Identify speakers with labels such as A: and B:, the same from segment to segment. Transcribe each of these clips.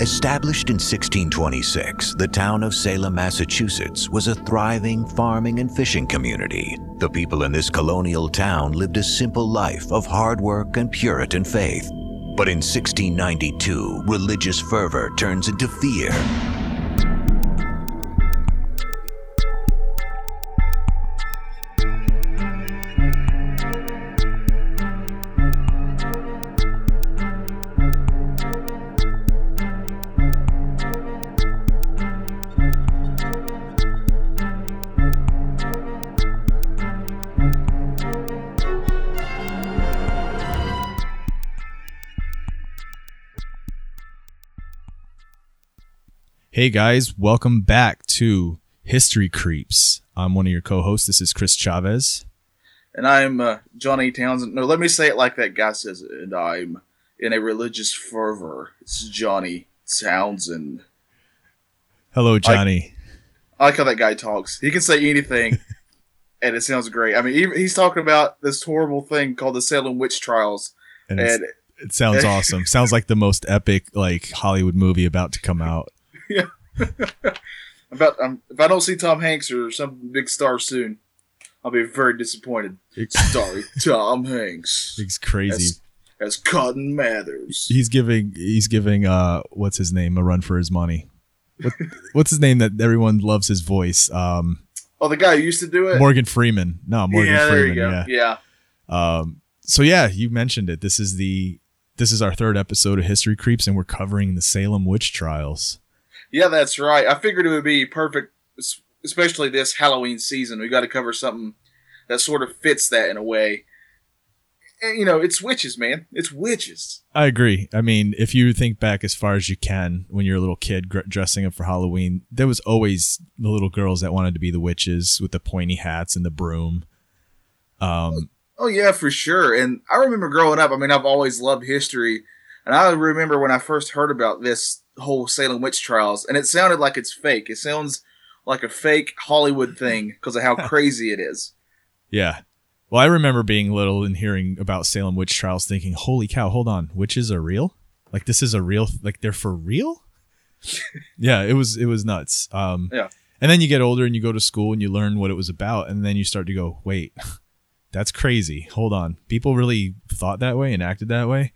A: Established in 1626, the town of Salem, Massachusetts was a thriving farming and fishing community. The people in this colonial town lived a simple life of hard work and Puritan faith. But in 1692, religious fervor turns into fear.
B: Hey guys, welcome back to History Creeps. I'm one of your co-hosts. This is Chris Chavez.
C: And I'm uh, Johnny Townsend. No, let me say it like that guy says it. And I'm in a religious fervor. It's Johnny Townsend.
B: Hello, Johnny.
C: I like how that guy talks. He can say anything, and it sounds great. I mean, he, he's talking about this horrible thing called the Salem witch trials,
B: and, and it sounds awesome. Sounds like the most epic like Hollywood movie about to come out.
C: yeah. About um, if I don't see Tom Hanks or some big star soon, I'll be very disappointed. Sorry, Tom Hanks.
B: It's crazy.
C: As, as Cotton Mathers.
B: He's giving he's giving uh what's his name a run for his money. What, what's his name that everyone loves his voice? Um
C: Oh, the guy who used to do it.
B: Morgan Freeman. No, Morgan
C: yeah,
B: Freeman.
C: Yeah. Yeah.
B: Um so yeah, you mentioned it. This is the this is our third episode of History Creeps and we're covering the Salem witch trials.
C: Yeah, that's right. I figured it would be perfect, especially this Halloween season. We got to cover something that sort of fits that in a way. And, you know, it's witches, man. It's witches.
B: I agree. I mean, if you think back as far as you can when you're a little kid dressing up for Halloween, there was always the little girls that wanted to be the witches with the pointy hats and the broom. Um,
C: oh yeah, for sure. And I remember growing up. I mean, I've always loved history, and I remember when I first heard about this whole Salem witch trials, and it sounded like it's fake. It sounds like a fake Hollywood thing because of how crazy it is.
B: Yeah. Well, I remember being little and hearing about Salem witch trials, thinking, "Holy cow! Hold on, witches are real? Like this is a real? Like they're for real?" yeah, it was it was nuts. Um,
C: yeah.
B: And then you get older and you go to school and you learn what it was about, and then you start to go, "Wait, that's crazy. Hold on, people really thought that way and acted that way."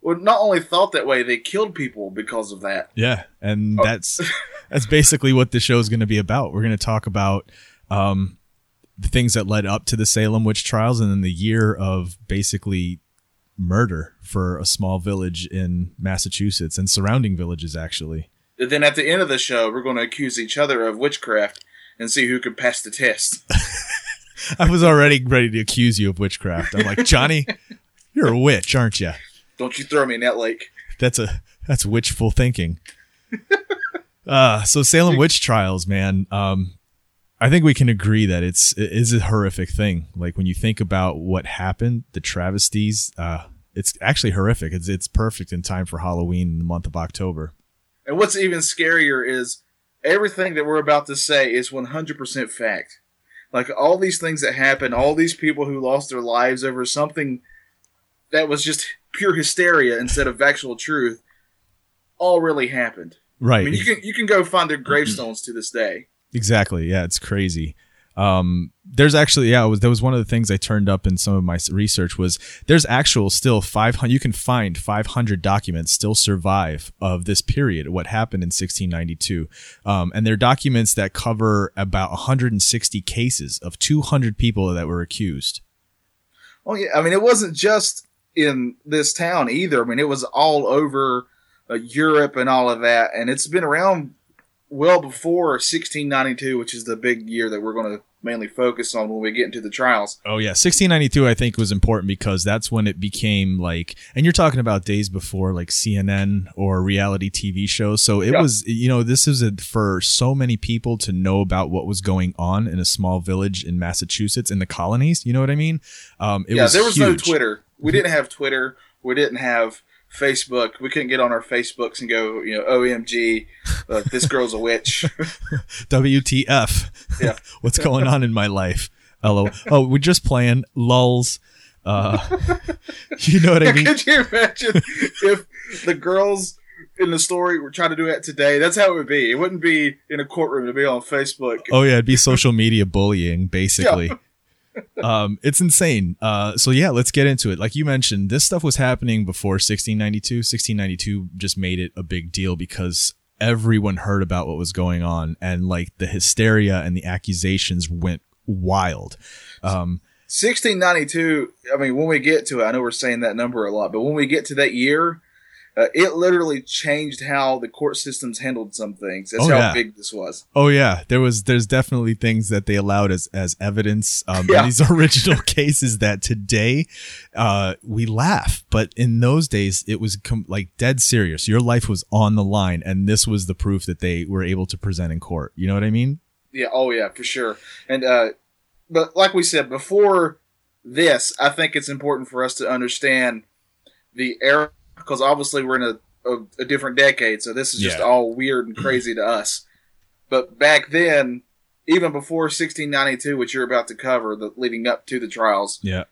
C: Well, not only thought that way, they killed people because of that.
B: Yeah, and oh. that's that's basically what the show is going to be about. We're going to talk about um, the things that led up to the Salem witch trials, and then the year of basically murder for a small village in Massachusetts and surrounding villages, actually.
C: And then at the end of the show, we're going to accuse each other of witchcraft and see who can pass the test.
B: I was already ready to accuse you of witchcraft. I'm like, Johnny, you're a witch, aren't you?
C: Don't you throw me in that lake.
B: That's a that's witchful thinking. uh so Salem witch trials, man. Um I think we can agree that it's it is a horrific thing. Like when you think about what happened, the travesties, uh it's actually horrific. It's it's perfect in time for Halloween in the month of October.
C: And what's even scarier is everything that we're about to say is 100% fact. Like all these things that happened, all these people who lost their lives over something that was just pure hysteria instead of actual truth all really happened.
B: Right.
C: I mean, you can you can go find their gravestones to this day.
B: Exactly. Yeah, it's crazy. Um, there's actually yeah, was, that was one of the things I turned up in some of my research was there's actual still 500 you can find 500 documents still survive of this period what happened in 1692 um, and they're documents that cover about 160 cases of 200 people that were accused
C: oh yeah i mean it wasn't just in this town either. I mean, it was all over uh, Europe and all of that, and it's been around well before 1692, which is the big year that we're going to mainly focus on when we get into the trials.
B: Oh yeah, 1692 I think was important because that's when it became like and you're talking about days before like CNN or reality TV shows. So it yeah. was you know this is a, for so many people to know about what was going on in a small village in Massachusetts in the colonies, you know what I mean? Um
C: yeah, was there was huge. no Twitter we didn't have Twitter. We didn't have Facebook. We couldn't get on our Facebooks and go, you know, OMG, uh, this girl's a witch.
B: WTF?
C: Yeah.
B: What's going on in my life? Hello. Oh, we're just playing lulls. Uh, you know what I mean?
C: Could you imagine if the girls in the story, we're trying to do that today. That's how it would be. It wouldn't be in a courtroom. It'd be on Facebook.
B: Oh yeah, it'd be social media bullying, basically. Um, it's insane. Uh, so yeah, let's get into it. Like you mentioned, this stuff was happening before 1692. 1692 just made it a big deal because everyone heard about what was going on, and like the hysteria and the accusations went wild. Um,
C: 1692. I mean, when we get to it, I know we're saying that number a lot, but when we get to that year, uh, it literally changed how the court systems handled some things. That's
B: Oh,
C: how
B: yeah.
C: big this was.
B: Oh yeah, there was there's definitely things that they allowed as as evidence um,
C: Yeah.
B: in these original cases that today uh, we laugh, but in those days it was com- like dead serious. Your life was on the line, and this was the proof that they were able to present in court. You know what I mean?
C: Yeah. Oh, yeah, for sure. And uh, but like we said before, this I think it's important for us to understand the era because obviously we're in a, a, a different decade, so this is just
B: Yeah.
C: all weird and crazy to us. But back then, even before 1692, which you're about to cover, the leading up to the trials,
B: Yeah.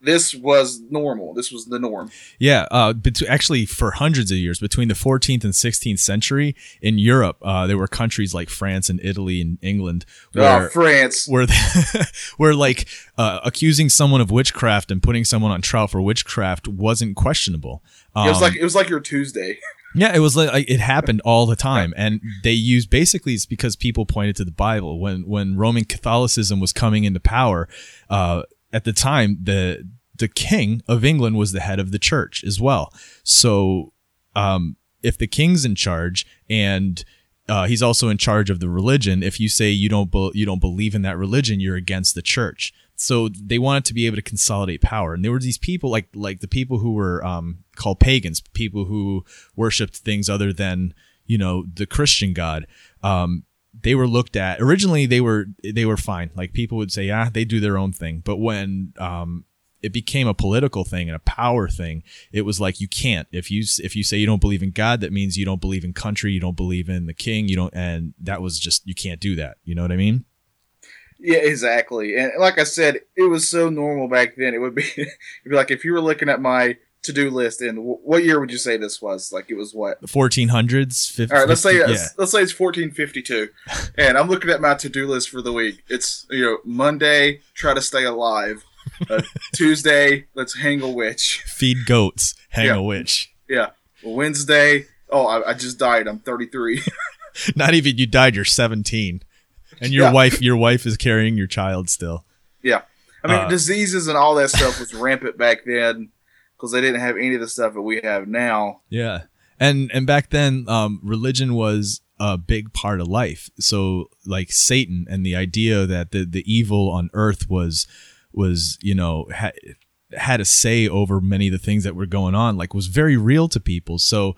C: This was normal. This was the norm.
B: Yeah, uh, bet- actually, for hundreds of years, between the 14th and 16th century in Europe, uh, there were countries like France and Italy and England where
C: oh, France.
B: where they, where like uh, accusing someone of witchcraft and putting someone on trial for witchcraft wasn't questionable. Um,
C: it was like it was like your Tuesday.
B: yeah, it was like, like it happened all the time, and they used basically it's because people pointed to the Bible when when Roman Catholicism was coming into power. Uh, at the time, the the king of England was the head of the church as well. So, um, if the king's in charge and uh, he's also in charge of the religion. If you say you don't be- you don't believe in that religion, you're against the church. So they wanted to be able to consolidate power, and there were these people like like the people who were um, called pagans, people who worshipped things other than you know the Christian God. Um, they were looked at originally. They were they were fine. Like people would say, yeah, they do their own thing. But when um, it became a political thing and a power thing, it was like you can't. If you if you say you don't believe in God, that means you don't believe in country, you don't believe in the king, you don't, and that was just you can't do that. You know what I mean?
C: Yeah, exactly. And like I said, it was so normal back then. It would be, be like if you were looking at my to do list, and what year would you say this was? Like it was what?
B: The 1400s. 50,
C: All right, let's say
B: yeah.
C: it's, let's say it's 1452, and I'm looking at my to do list for the week. It's you know Monday, try to stay alive. Uh, Tuesday, let's hang a witch.
B: feed goats, hang
C: Yeah.
B: a witch.
C: Yeah. Wednesday, oh, I, I just died. I'm 33.
B: Not even you died. You're 17, and your
C: Yeah.
B: wife your wife is carrying your child still.
C: yeah. I mean,
B: Uh,
C: diseases and all that stuff was rampant back then because they didn't have any of the stuff that we have now.
B: Yeah. And and back then, um, religion was a big part of life. So like Satan and the idea that the, the evil on earth was was, you know, ha- had a say over many of the things that were going on, like was very real to people. So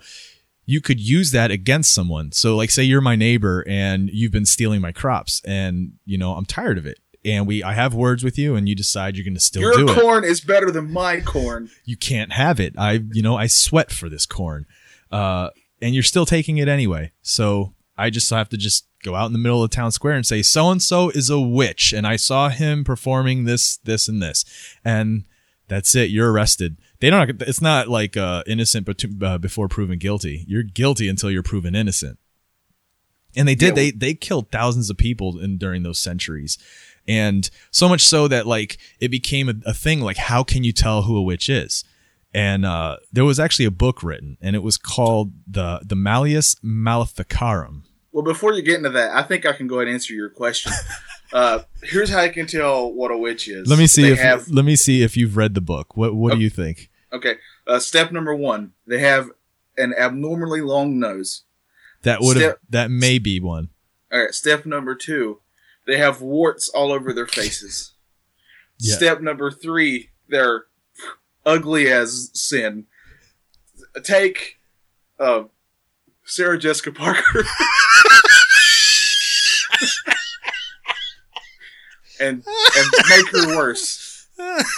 B: you could use that against someone. So like say you're my neighbor and you've been stealing my crops and you know, I'm tired of it. And we I have words with you and you decide you're gonna still
C: Your
B: do it Your
C: corn is better than my corn.
B: you can't have it. I, you know, I sweat for this corn. Uh, and you're still taking it anyway. So I just have to just go out in the middle of the town square and say, so and so is a witch. And I saw him performing this, this, and this. And that's it. You're arrested. They don't, it's not like, uh, innocent but, uh, before proven guilty. You're guilty until you're proven innocent. And they did,
C: Yeah.
B: they, they killed thousands of people in, during those centuries. And so much so that like it became a, a thing like how can you tell who a witch is? And uh, there was actually a book written, and it was called the the Malleus Maleficarum.
C: Well, before you get into that, I think I can go ahead and answer your question. uh, here's how you can tell what a witch is.
B: Let me see
C: They
B: if
C: have
B: let me see if you've read the book. What what do you think?
C: okay. Uh, step number one: they have an abnormally long nose.
B: That would have that may be one.
C: All right. Step number two: they have warts all over their faces.
B: Yeah.
C: Step number three: they're ugly as sin. Take uh, Sarah Jessica Parker. and and make her worse.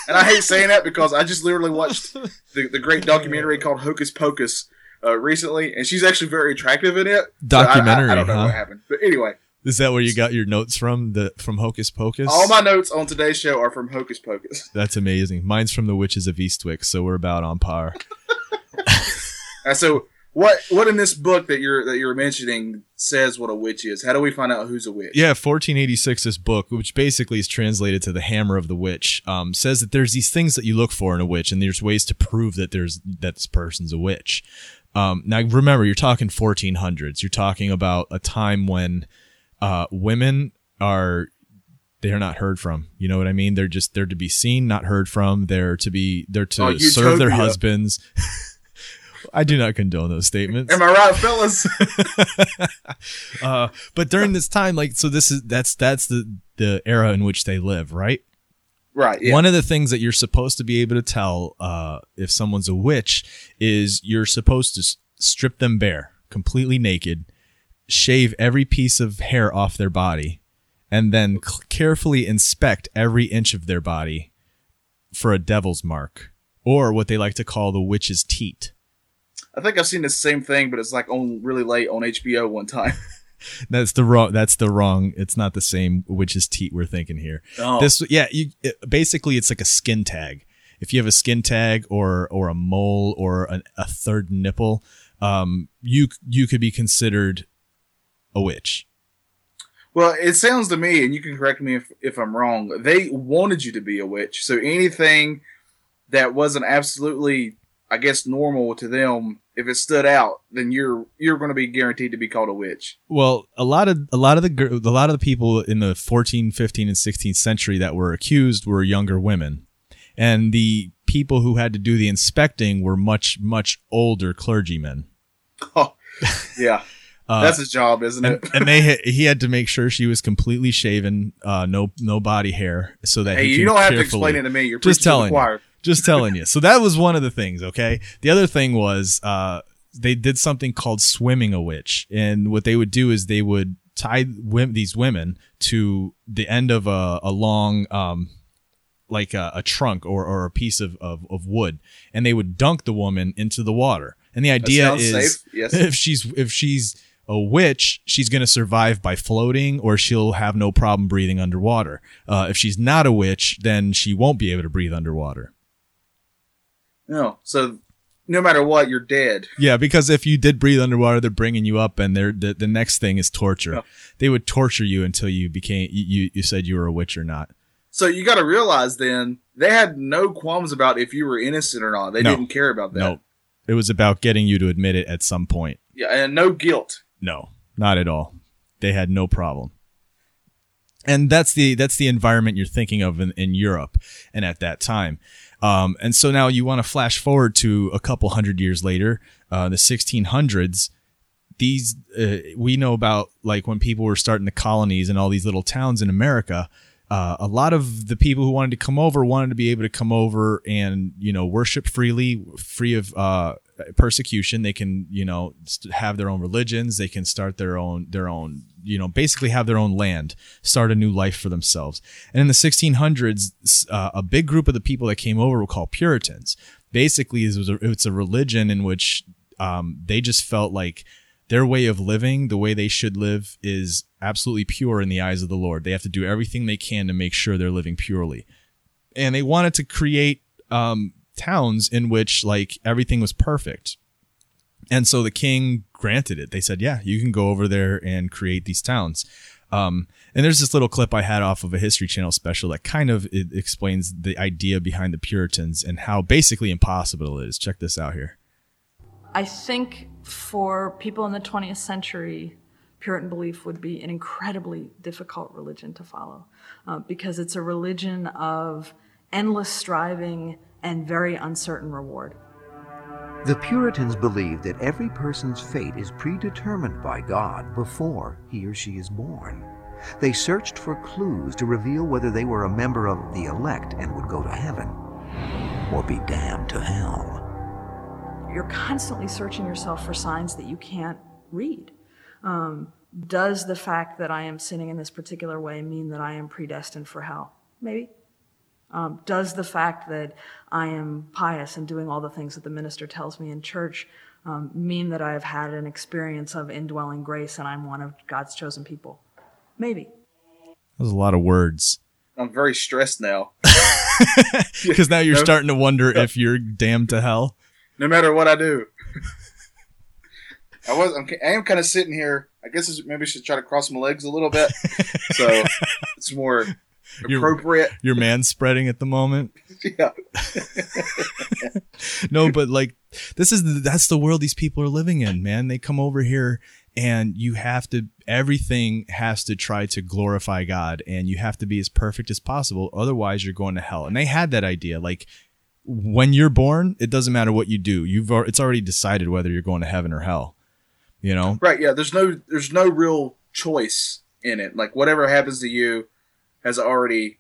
C: And I hate saying that because I just literally watched the, the great documentary called Hocus Pocus uh, recently, and she's actually very attractive in it. So I- I-
B: Documentary,
C: I, don't know
B: huh?
C: what happened, but anyway,
B: Is that where you got your notes from? The from Hocus Pocus.
C: all my notes on today's show are from Hocus Pocus.
B: That's amazing. Mine's from the Witches of Eastwick, so we're about on par.
C: So, What what in this book that you're that you're mentioning says what a witch is? How do we find out who's a witch?
B: Yeah, 1486's book, which basically is translated to the Hammer of the Witch, um, says that there's these things that you look for in a witch, and there's ways to prove that there's that this person's a witch. Um, now, remember, you're talking 1400s. You're talking about a time when uh, women are they're not heard from. You know what I mean? They're just they're to be seen, not heard from. They're to be they're to
C: Oh,
B: serve their husbands. I do not condone those statements.
C: Am I right, fellas?
B: uh, but during this time, like, so this is that's that's the the era in which they live, right?
C: right. Yeah.
B: One of the things that you're supposed to be able to tell uh, if someone's a witch is you're supposed to s- strip them bare, completely naked, shave every piece of hair off their body, and then c- carefully inspect every inch of their body for a devil's mark, or what they like to call the witch's teat.
C: I think I've seen the same thing, but it's like on really late on HBO one time.
B: That's the wrong. That's the wrong. It's not the same witch's teat we're thinking here.
C: Oh.
B: This, yeah, you it, basically it's like a skin tag. If you have a skin tag or or a mole or an, a third nipple, um, you you could be considered a witch.
C: Well, it sounds to me, and you can correct me if, if I'm wrong, they wanted you to be a witch. So anything that wasn't absolutely, I guess, normal to them, if it stood out, then you're you're going to be guaranteed to be called a witch.
B: Well, a lot of a lot of the a lot of the people in the 14, 15, and 16th century that were accused were younger women, and the people who had to do the inspecting were much much older clergymen.
C: Oh, yeah,
B: Uh,
C: that's his job, isn't
B: and,
C: it?
B: and they he had to make sure she was completely shaven, uh, no no body hair, so that
C: hey,
B: he
C: you don't have to explain it to me. You're
B: Just
C: preaching to the
B: telling you. Just telling you. So that was one of the things. Okay. The other thing was uh, they did something called swimming a witch, and what they would do is they would tie wom- these women to the end of a, a long. Um, like a, a trunk or, or a piece of, of, of wood and they would dunk the woman into the water and the idea is
C: safe. Yes.
B: if she's if she's a witch, she's going to survive by floating, or she'll have no problem breathing underwater. Uh, if she's not a witch, then she won't be able to breathe underwater.
C: No, so no matter what, you're dead.
B: Yeah, because if you did breathe underwater, they're bringing you up, and they're the, the next thing is torture.
C: Yeah.
B: They would torture you until you became you, you you said you were a witch or not.
C: So you got to realize then they had no qualms about if you were innocent or not. They
B: No.
C: didn't care about that.
B: No, it was about getting you to admit it at some point.
C: Yeah, and no guilt.
B: No, not at all. They had no problem. And that's the that's the environment you're thinking of in, in Europe and at that time. Um, and so now you want to flash forward to a couple hundred years later, uh, the 1600s. These uh, we know about like when people were starting the colonies and all these little towns in America. Uh, a lot of the people who wanted to come over wanted to be able to come over and you know worship freely, free of uh, persecution. They can you know have their own religions. They can start their own their own you know basically have their own land, start a new life for themselves. And in the 1600s, uh, a big group of the people that came over were called Puritans. Basically, it was a, it's a religion in which um, they just felt like their way of living, the way they should live, is absolutely pure in the eyes of the Lord. They have to do everything they can to make sure they're living purely. And they wanted to create um, towns in which like everything was perfect. And so the king granted it. They said, "Yeah, you can go over there and create these towns." Um, and there's this little clip I had off of a History Channel special that kind of explains the idea behind the Puritans and how basically impossible it is. Check this out here.
D: I think for people in the 20th century, Puritan belief would be an incredibly difficult religion to follow uh, because it's a religion of endless striving and very uncertain reward.
E: The Puritans believed that every person's fate is predetermined by God before he or she is born. They searched for clues to reveal whether they were a member of the elect and would go to heaven or be damned to hell.
D: You're constantly searching yourself for signs that you can't read. Um, does the fact that I am sinning in this particular way mean that I am predestined for hell? Maybe. Um, does the fact that I am pious and doing all the things that the minister tells me in church um, mean that I have had an experience of indwelling grace and I'm one of God's chosen people? Maybe.
B: That was a lot of words.
C: I'm very stressed now.
B: Because now you're
C: Nope.
B: starting to wonder if you're damned to hell.
C: No matter what I do. I was. I'm, I am kind of sitting here. I guess maybe I should try to cross my legs a little bit, so it's more
B: You're-
C: appropriate.
B: Your man spreading at the moment.
C: Yeah.
B: no, but like this is the, that's the world these people are living in, man. They come over here and you have to everything has to try to glorify God and you have to be as perfect as possible otherwise you're going to hell. And they had that idea like when you're born, it doesn't matter what you do. You've it's already decided whether you're going to heaven or hell. You know?
C: Right. Yeah. There's no. There's no real choice in it. Like whatever happens to you, has already.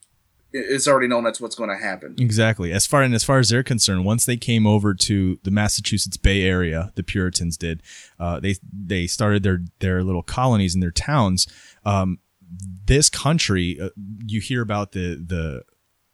C: It's already known that's what's going to happen.
B: Exactly. As far and as far as they're concerned, once they came over to the Massachusetts Bay Area, the Puritans did. Uh, they they started their their little colonies and their towns. Um, this country, uh, you hear about the the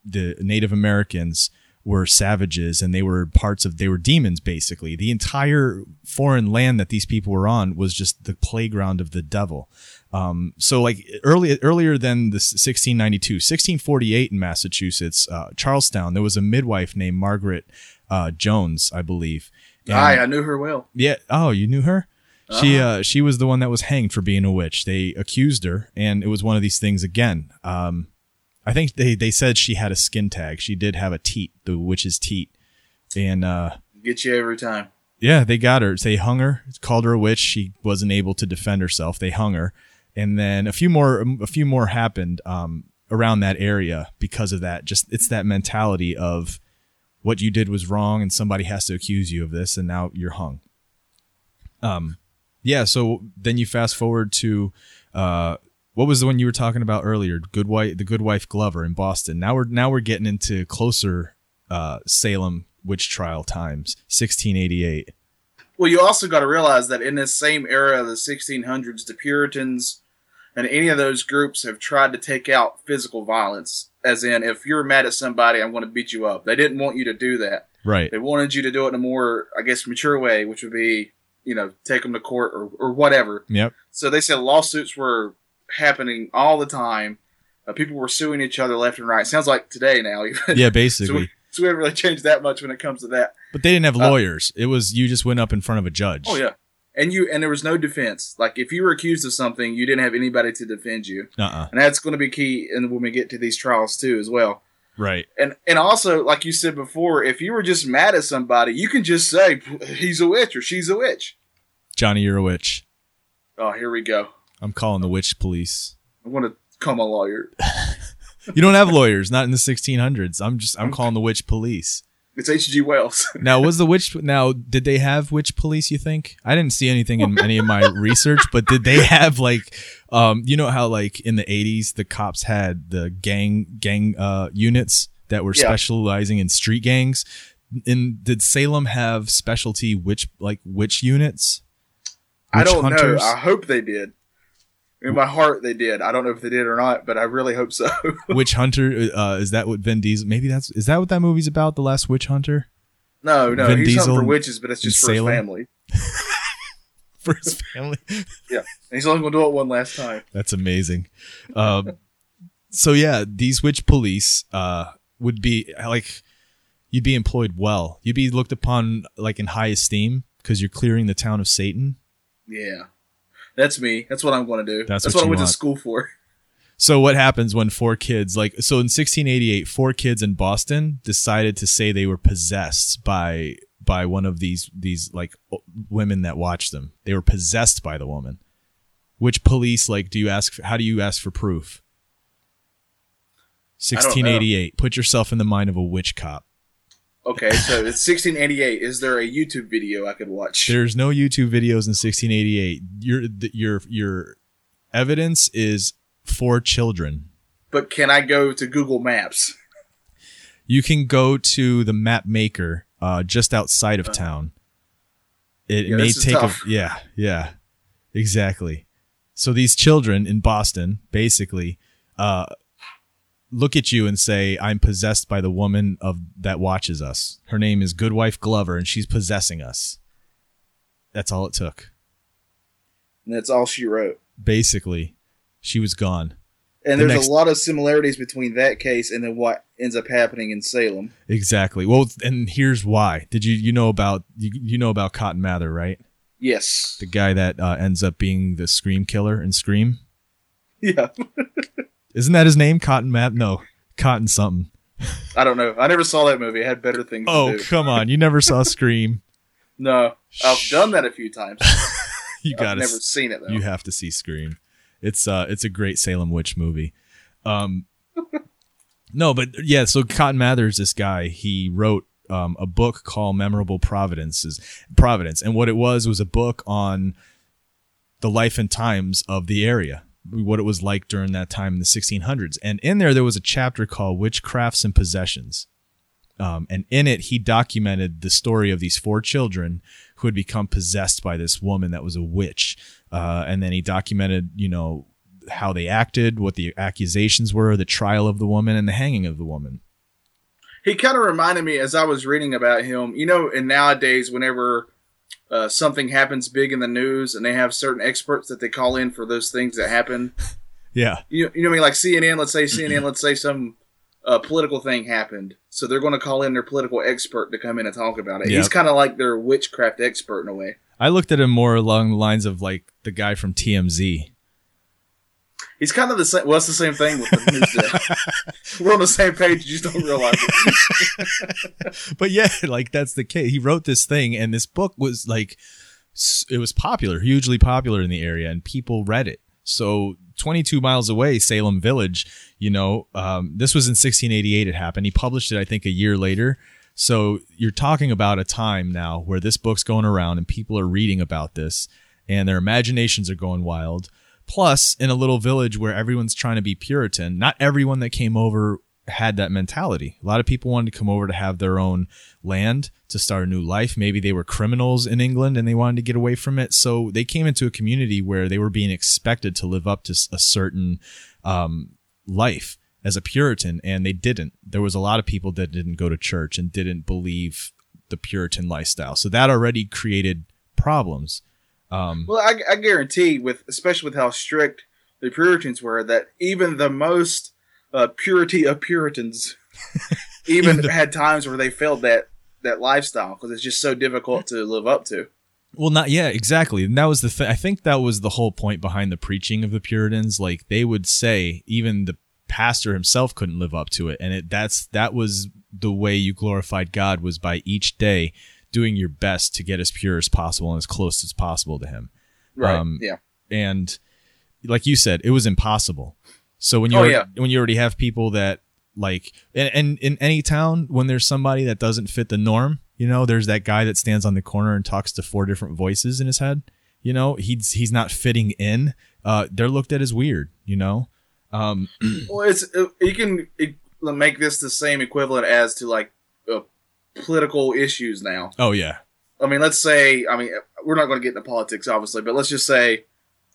B: the Native Americans were savages and they were parts of they were demons basically. The entire foreign land that these people were on was just the playground of the devil. Um, so like early earlier than the 1692, 1648 in Massachusetts, uh, Charlestown, there was a midwife named Margaret uh, Jones, I believe. And-
C: Aye, I knew her well.
B: yeah. Oh, you knew her? She uh she was the one that was hanged for being a witch. They accused her, and it was one of these things again. Um, I think they they said she had a skin tag. She did have a teat, the witch's teat, and uh,
C: Get you every time.
B: yeah, they got her. They hung her. Called her a witch. She wasn't able to defend herself. They hung her, and then a few more a few more happened um, around that area because of that. Just it's that mentality of what you did was wrong, and somebody has to accuse you of this, and now you're hung. Um, yeah. So then you fast forward to uh, what was the one you were talking about earlier? Good wife, the Good Wife Glover in Boston. Now we're now we're getting into closer uh, Salem witch trial times, 1688.
C: Well, you also got to realize that in this same era of the 1600s, the Puritans and any of those groups have tried to take out physical violence. As in, if you're mad at somebody, I'm going to beat you up. They didn't want you to do that.
B: Right.
C: They wanted you to do it in a more, I guess, mature way, which would be, you know, take them to court or, or whatever.
B: Yep.
C: So they said lawsuits were happening all the time. Uh, people were suing each other left and right. Sounds like today now. Even.
B: Yeah,
C: so,
B: basically.
C: we, so we haven't really changed that much when it comes to that.
B: But they didn't have
C: Uh,
B: lawyers. it was you just went up in front of a judge.
C: Oh yeah, and you and there was no defense. Like if you were accused of something, you didn't have anybody to defend you,
B: Uh-uh.
C: and that's going to be key. And when we get to these trials too, as well.
B: Right.
C: And and also, like you said before, if you were just mad at somebody, you can just say he's a witch or she's a witch.
B: Johnny, you're a witch.
C: Oh, here we go.
B: I'm calling the witch police.
C: I want to call my lawyer.
B: You don't have lawyers, not in the 1600s. I'm just I'm calling the witch police.
C: It's H.G. Wells.
B: Now, was the witch now did they have witch police, you think? I didn't see anything in any of my research, but did they have like um you know how like in the 80s the cops had the gang gang uh units that were
C: Yeah.
B: specializing in street gangs? In did Salem have specialty witch like witch units?
C: I don't
B: hunters?
C: know. I hope they did. In my heart, they did. I don't know if they did or not, but I really hope so.
B: Witch Hunter uh, is that what Vin Diesel? Maybe that's is that what that movie's about? The Last Witch Hunter
C: no, no,
B: Vin
C: he's
B: Diesel
C: for witches, but it's just for his family.
B: for his family.
C: Yeah, and he's only going to do it one last time.
B: That's amazing. Um, so yeah, these witch police uh, would be like you'd be employed well. You'd be looked upon like in high esteem because you're clearing the town of Satan.
C: Yeah, that's me. That's what I'm going to do.
B: That's
C: That's,
B: what
C: what, I went
B: want.
C: to school for.
B: So what happens when four kids like so in 1688 four kids in Boston decided to say they were possessed by by one of these these like women that watched them. They were possessed by the woman. Which police like do you ask how do you ask for proof? 1688. Put yourself in the mind of a witch cop.
C: Okay, so it's 1688. Is there a YouTube video I could watch?
B: There's no YouTube videos in 1688. Your your your evidence is for children.
C: but can I go to Google Maps?
B: You can go to the map maker uh, just outside of town. It
C: Yeah,
B: may take a yeah, yeah. Exactly. So these children in Boston basically uh, look at you and say, "I'm possessed by the woman of that watches us. Her name is Goodwife Glover and she's possessing us." That's all it took.
C: And that's all she wrote.
B: Basically, she was gone.
C: And
B: The
C: there's
B: next-
C: a lot of similarities between that case and then what ends up happening in Salem.
B: Exactly. Well, and here's why. Did you you know about you, you know about Cotton Mather, right?
C: Yes.
B: The guy that uh, ends up being the Scream killer in Scream.
C: Yeah.
B: Isn't that his name? Cotton Matt? No, Cotton something.
C: I don't know. I never saw that movie. I had better things
B: Oh,
C: to do.
B: come on. You never saw Scream.
C: No. I've done that a few times.
B: You got
C: never seen it though.
B: you have to see Scream. It's uh it's a great Salem witch movie. Um No, but yeah, so Cotton Mather's this guy, he wrote um, a book called Memorable Providences Providence. And what it was was a book on the life and times of the area, what it was like during that time in the 1600s. And in there, there was a chapter called Witchcrafts and Possessions. Um, and in it, he documented the story of these four children who had become possessed by this woman that was a witch. Uh, and then he documented, you know, how they acted, what the accusations were, the trial of the woman, and the hanging of the woman.
C: he kind of reminded me as I was reading about him. You know, and nowadays, whenever uh, something happens big in the news, and they have certain experts that they call in for those things that happen.
B: Yeah.
C: You, you know what I mean? Like CNN. Let's say CNN. let's say some uh, political thing happened, so they're going to call in their political expert to come in and talk about it.
B: Yep.
C: He's kind of like their witchcraft expert in a way.
B: I looked at him more along the lines of like the guy from TMZ.
C: He's kind of the same. Well, it's the same thing with the news. We're on the same page. You just don't realize it.
B: but yeah, like that's the case. He wrote this thing, and this book was like, it was popular, hugely popular in the area, and people read it. So 22 miles away, Salem Village, you know, um, this was in 1688. It happened. He published it, I think, a year later. So you're talking about a time now where this book's going around and people are reading about this, and their imaginations are going wild. Plus, in a little village where everyone's trying to be Puritan, not everyone that came over had that mentality. A lot of people wanted to come over to have their own land, to start a new life. Maybe they were criminals in England and they wanted to get away from it. So they came into a community where they were being expected to live up to a certain um, life as a Puritan, and they didn't. There was a lot of people that didn't go to church and didn't believe the Puritan lifestyle. So that already created problems. Um,
C: Well, I, I guarantee, with especially with how strict the Puritans were, that even the most uh, purity of Puritans even
B: the-
C: had times where they failed that that lifestyle because it's just so difficult to live up to.
B: Well, not yeah, exactly. And that was the thing. I think that was the whole point behind the preaching of the Puritans. Like they would say, even the pastor himself couldn't live up to it, and it that's that was the way you glorified God was by each day doing your best to get as pure as possible and as close as possible to Him.
C: Right?
B: Um,
C: yeah.
B: And like you said, it was impossible. So when you
C: Oh,
B: already,
C: yeah.
B: when you already have people that like and, and in any town when there's somebody that doesn't fit the norm, you know, there's that guy that stands on the corner and talks to four different voices in his head. You know, he's he's not fitting in. Uh, they're looked at as weird. You know, um,
C: Well, it's uh, you can e- make this the same equivalent as to like political issues now.
B: oh yeah,
C: I mean, let's say, I mean, we're not going to get into politics, obviously, but let's just say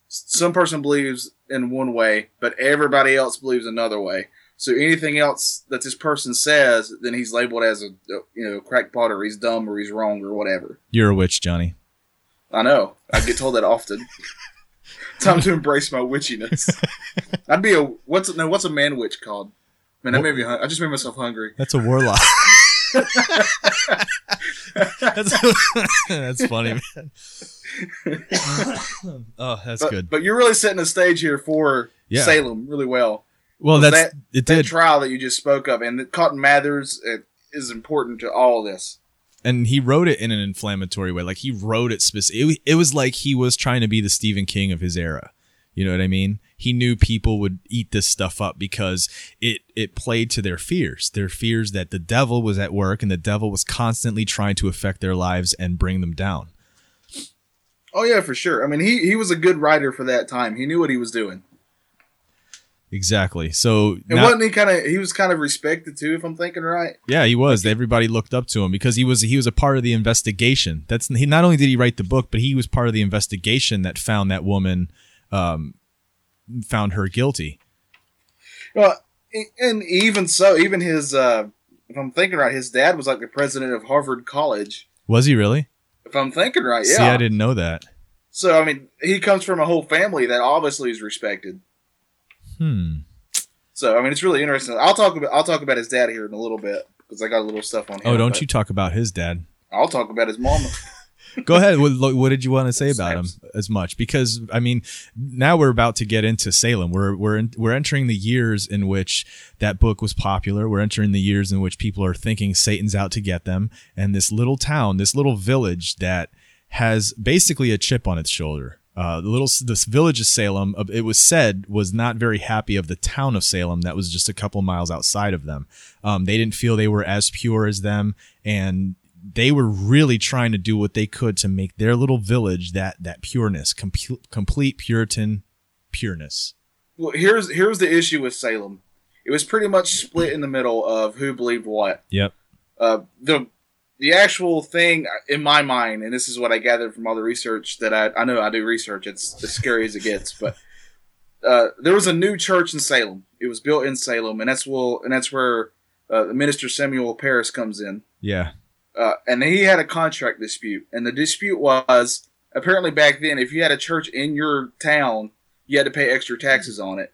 C: some person believes in one way, but everybody else believes another way. So anything else that this person says, then he's labeled as a you know crackpot or he's dumb or he's wrong or whatever.
B: you're a witch, Johnny.
C: I know. I get told that often. Time to embrace my witchiness. I'd be a what's no what's a man witch called? Man, that made me. I just made myself hungry.
B: That's a warlock. that's, that's funny, man. oh, that's
C: But,
B: good.
C: but you're really setting the stage here for
B: Yeah.
C: Salem really well.
B: Well, that's
C: that-
B: it
C: that
B: did.
C: trial that you just spoke of, and Cotton Mathers is important to all this.
B: and he wrote it in an inflammatory way. Like he wrote it specific. It, it was like he was trying to be the Stephen King of his era. You know what I mean? He knew people would eat this stuff up because it it played to their fears. Their fears that the devil was at work and the devil was constantly trying to affect their lives and bring them down.
C: Oh yeah, for sure. I mean, he he was a good writer for that time. He knew what he was doing,
B: Exactly. So
C: and
B: now-
C: wasn't he kind of he was kind of respected too, if I'm thinking right.
B: Yeah, he was. Everybody looked up to him because he was he was a part of the investigation. That's he. Not only did he write the book, but he was part of the investigation that found that woman, um, found her guilty.
C: Well, and even so, even his uh, if I'm thinking right, his dad was like the president of Harvard College.
B: Was he really?
C: If I'm thinking right, yeah.
B: See, I didn't know that.
C: So I mean, he comes from a whole family that obviously is respected.
B: Hmm.
C: So I mean, it's really interesting. I'll talk about I'll talk about his dad here in a little bit because I got a little stuff on him.
B: Oh, don't you talk about his dad?
C: I'll talk about his mama.
B: Go ahead. What, what did you want to say about him as much? Because I mean, now we're about to get into Salem. We're we're in, we're entering the years in which that book was popular. We're entering the years in which people are thinking Satan's out to get them, and this little town, this little village that has basically a chip on its shoulder. Uh, the little this village of Salem, uh, it was said, was not very happy of the town of Salem that was just a couple miles outside of them. Um, they didn't feel they were as pure as them, and they were really trying to do what they could to make their little village that that pureness, com- complete Puritan pureness.
C: Well, here's here's the issue with Salem. It was pretty much split in the middle of who believed what.
B: Yep.
C: Uh, the the actual thing in my mind, and this is what I gathered from all the research that I I know I do research. It's as scary as it gets, but uh, there was a new church in Salem. It was built in Salem, and that's well, and that's where uh, the minister Samuel Parris comes in.
B: Yeah.
C: Uh, and he had a contract dispute, and the dispute was apparently back then, if you had a church in your town, you had to pay extra taxes on it.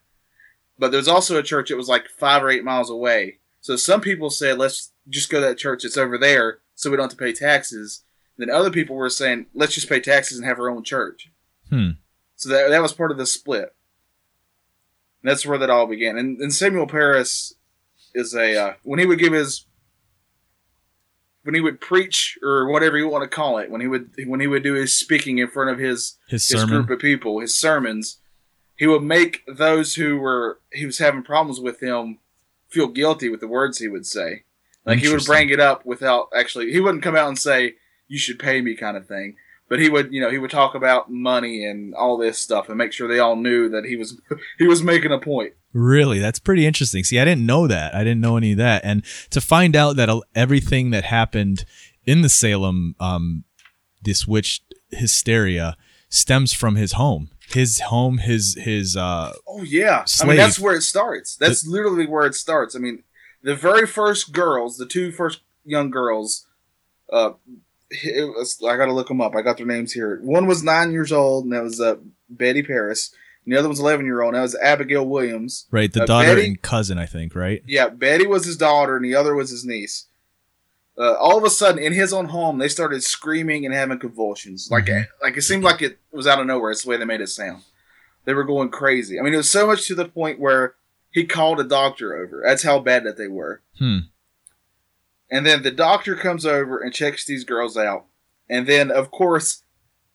C: But there's also a church that was like five or eight miles away. So some people said, let's just go to that church that's over there so we don't have to pay taxes. then other people were saying, let's just pay taxes and have our own church.
B: Hmm.
C: So that, that was part of the split. And that's where that all began. And, and Samuel Parris is a, uh, when he would give his when he would preach or whatever you want to call it, when he would when he would do his speaking in front of his
B: his,
C: his group of people, his sermons, he would make those who were he was having problems with him feel guilty with the words he would say. Like he would bring it up without actually he wouldn't come out and say you should pay me kind of thing. But he would, you know, he would talk about money and all this stuff and make sure they all knew that he was he was making a point.
B: Really, that's pretty interesting. See, I didn't know that. I didn't know any of that, and to find out that everything that happened in the Salem, um, this witch hysteria, stems from his home. His home, his his. Uh,
C: oh yeah, slave. I mean that's where it starts. That's the, literally where it starts. I mean, the very first girls, the two first young girls, uh, was, I got to look them up. I got their names here. One was nine years old, and that was uh, Betty Parris. And the other one's 11 year old. And that was Abigail Williams.
B: Right, the uh, daughter Betty, and cousin, I think, right?
C: Yeah, Betty was his daughter, and the other was his niece. Uh, all of a sudden, in his own home, they started screaming and having convulsions. Like, mm-hmm. like it seemed like it was out of nowhere. It's the way they made it sound. They were going crazy. I mean, it was so much to the point where he called a doctor over. That's how bad that they were.
B: Hmm.
C: And then the doctor comes over and checks these girls out. And then, of course,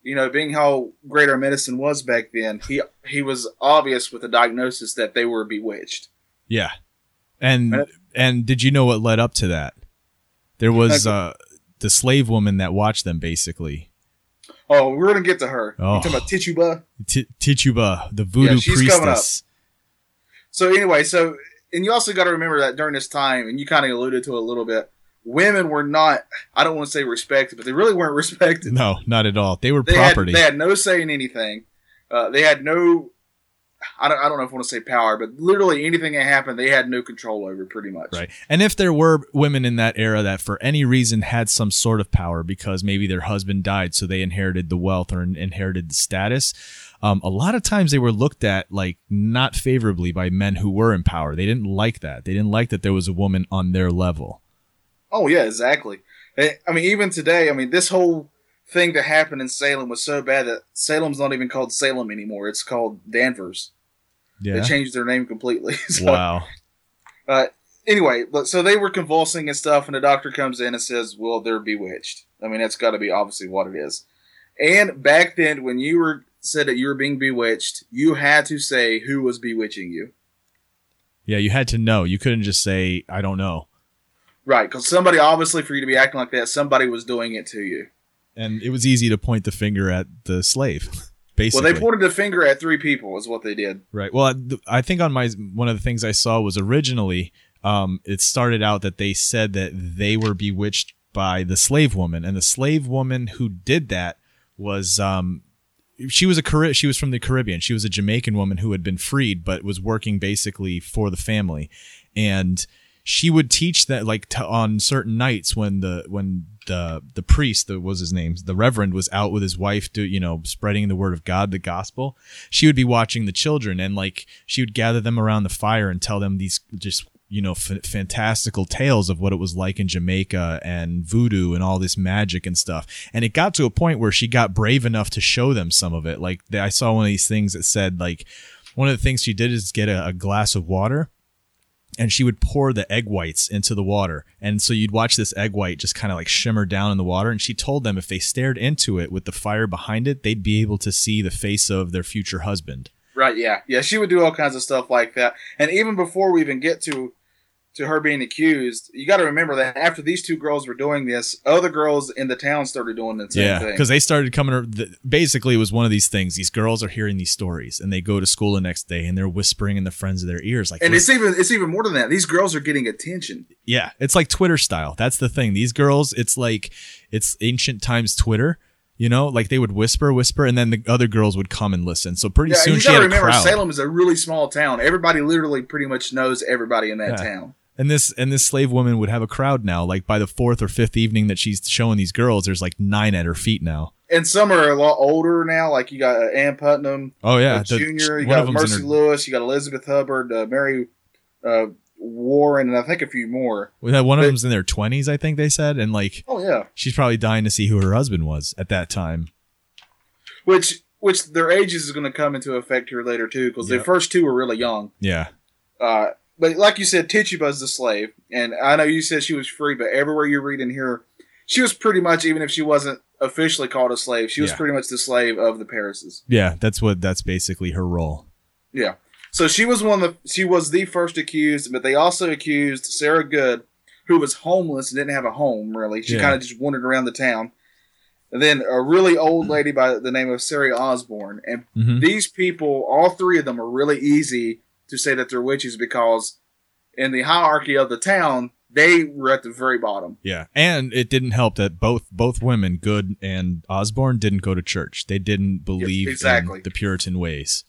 C: you know, being how great our medicine was back then, he he was obvious with the diagnosis that they were bewitched.
B: Yeah, and and did you know what led up to that? There was uh, the slave woman that watched them, basically.
C: Oh, we're gonna get to her. Oh. You talking about Tituba?
B: T- Tituba, the voodoo yeah, priestess.
C: So anyway, so and you also got to remember that during this time, and you kind of alluded to it a little bit women were not i don't want to say respected but they really weren't respected
B: no not at all they were
C: they
B: property
C: had, they had no say in anything uh, they had no I don't, I don't know if I want to say power, but literally anything that happened, they had no control over pretty much.
B: Right. And if there were women in that era that for any reason had some sort of power because maybe their husband died, so they inherited the wealth or inherited the status, um, a lot of times they were looked at like not favorably by men who were in power. They didn't like that. They didn't like that there was a woman on their level.
C: Oh yeah, exactly. Eh, I mean, even today, I mean, this whole thing that happened in Salem was so bad that Salem's not even called Salem anymore. It's called Danvers. Yeah. They changed their name completely.
B: so, wow.
C: Uh, anyway, but so they were convulsing and stuff, and the doctor comes in and says, "Well, they're bewitched." I mean, that's got to be obviously what it is. And back then, when you were said that you were being bewitched, you had to say who was bewitching you.
B: Yeah, you had to know. You couldn't just say, "I don't know."
C: Right, because somebody obviously for you to be acting like that, somebody was doing it to you.
B: And it was easy to point the finger at the slave. Basically.
C: Well, they pointed the finger at three people, is what they did.
B: Right. Well, I think on my one of the things I saw was originally um, it started out that they said that they were bewitched by the slave woman, and the slave woman who did that was um, she was a Car- she was from the Caribbean. She was a Jamaican woman who had been freed, but was working basically for the family, and she would teach that like to, on certain nights when the when the the priest that was his name the reverend was out with his wife to you know spreading the word of god the gospel she would be watching the children and like she would gather them around the fire and tell them these just you know f- fantastical tales of what it was like in Jamaica and voodoo and all this magic and stuff. And it got to a point where she got brave enough to show them some of it. Like I saw one of these things that said like one of the things she did is get a, a glass of water and she would pour the egg whites into the water. And so you'd watch this egg white just kind of like shimmer down in the water. And she told them if they stared into it with the fire behind it, they'd be able to see the face of their future husband.
C: Right, yeah. Yeah, she would do all kinds of stuff like that. And even before we even get to to her being accused, you got to remember that after these two girls were doing this, other girls in the town started doing the same
B: yeah,
C: thing.
B: because they started coming. Basically, it was one of these things. These girls are hearing these stories, and they go to school the next day, and they're whispering in the friends of their ears, like.
C: And it's even it's even more than that. These girls are getting attention.
B: yeah, it's like Twitter style. That's the thing. These girls, it's like it's ancient times Twitter. You know, like they would whisper, whisper, and then the other girls would come and listen. So pretty
C: Yeah,
B: soon
C: you
B: she
C: got
B: had
C: to
B: a
C: remember
B: crowd.
C: Salem is a really small town. Everybody literally pretty much knows everybody in that
B: Yeah.
C: town.
B: And this and this slave woman would have a crowd now. Like by the fourth or fifth evening that she's showing these girls, there's like nine at her feet now.
C: And some are a lot older now. Like you got uh, Ann Putnam,
B: Oh yeah,
C: uh,
B: the-
C: Junior. You got
B: of them's in
C: Mercy
B: her-
C: Lewis. You got Elizabeth Hubbard, uh, Mary uh, Warren, and I think a few more.
B: Well, One of
C: But-
B: them's in their twenties, I think they said, and like
C: Oh yeah,
B: she's probably dying to see who her husband was at that time.
C: which which their ages is going to come into effect here later too, because
B: Yep.
C: the first two were really young.
B: Yeah,
C: Uh, but like you said, Tituba's the slave, and I know you said she was free, but everywhere you read in here, she was pretty much, even if she wasn't officially called a slave, she was
B: Yeah.
C: pretty much the slave of the Parrises.
B: yeah, that's what that's basically her role.
C: Yeah. So she was one of the she was the first accused, but they also accused Sarah Good, who was homeless and didn't have a home really. She
B: Yeah.
C: kind of just wandered around the town. And then a really old lady by the name of Sarah Osborne. And
B: Mhm.
C: these people, all three of them, are really easy to say that they're witches because in the hierarchy of the town, they were at the very bottom.
B: Yeah, and it didn't help that both both women, Good and Osborne, didn't go to church. They didn't believe
C: exactly.
B: in the Puritan ways.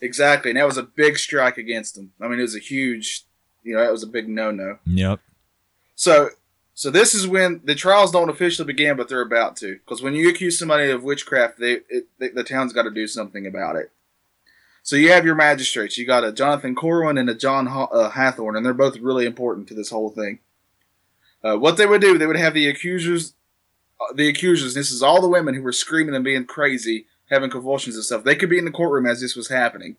C: Exactly. And that was a big strike against them. I mean, it was a huge, you know, that was a big no no.
B: Yep.
C: So, so this is when the trials don't officially begin, but they're about to. Because when you accuse somebody of witchcraft, they, it, they the town's got to do something about it. So you have your magistrates. You got a Jonathan Corwin and a John uh, Hathorne, and they're both really important to this whole thing. Uh, what they would do, they would have the accusers, uh, the accusers. This is all the women who were screaming and being crazy, having convulsions and stuff. They could be in the courtroom as this was happening,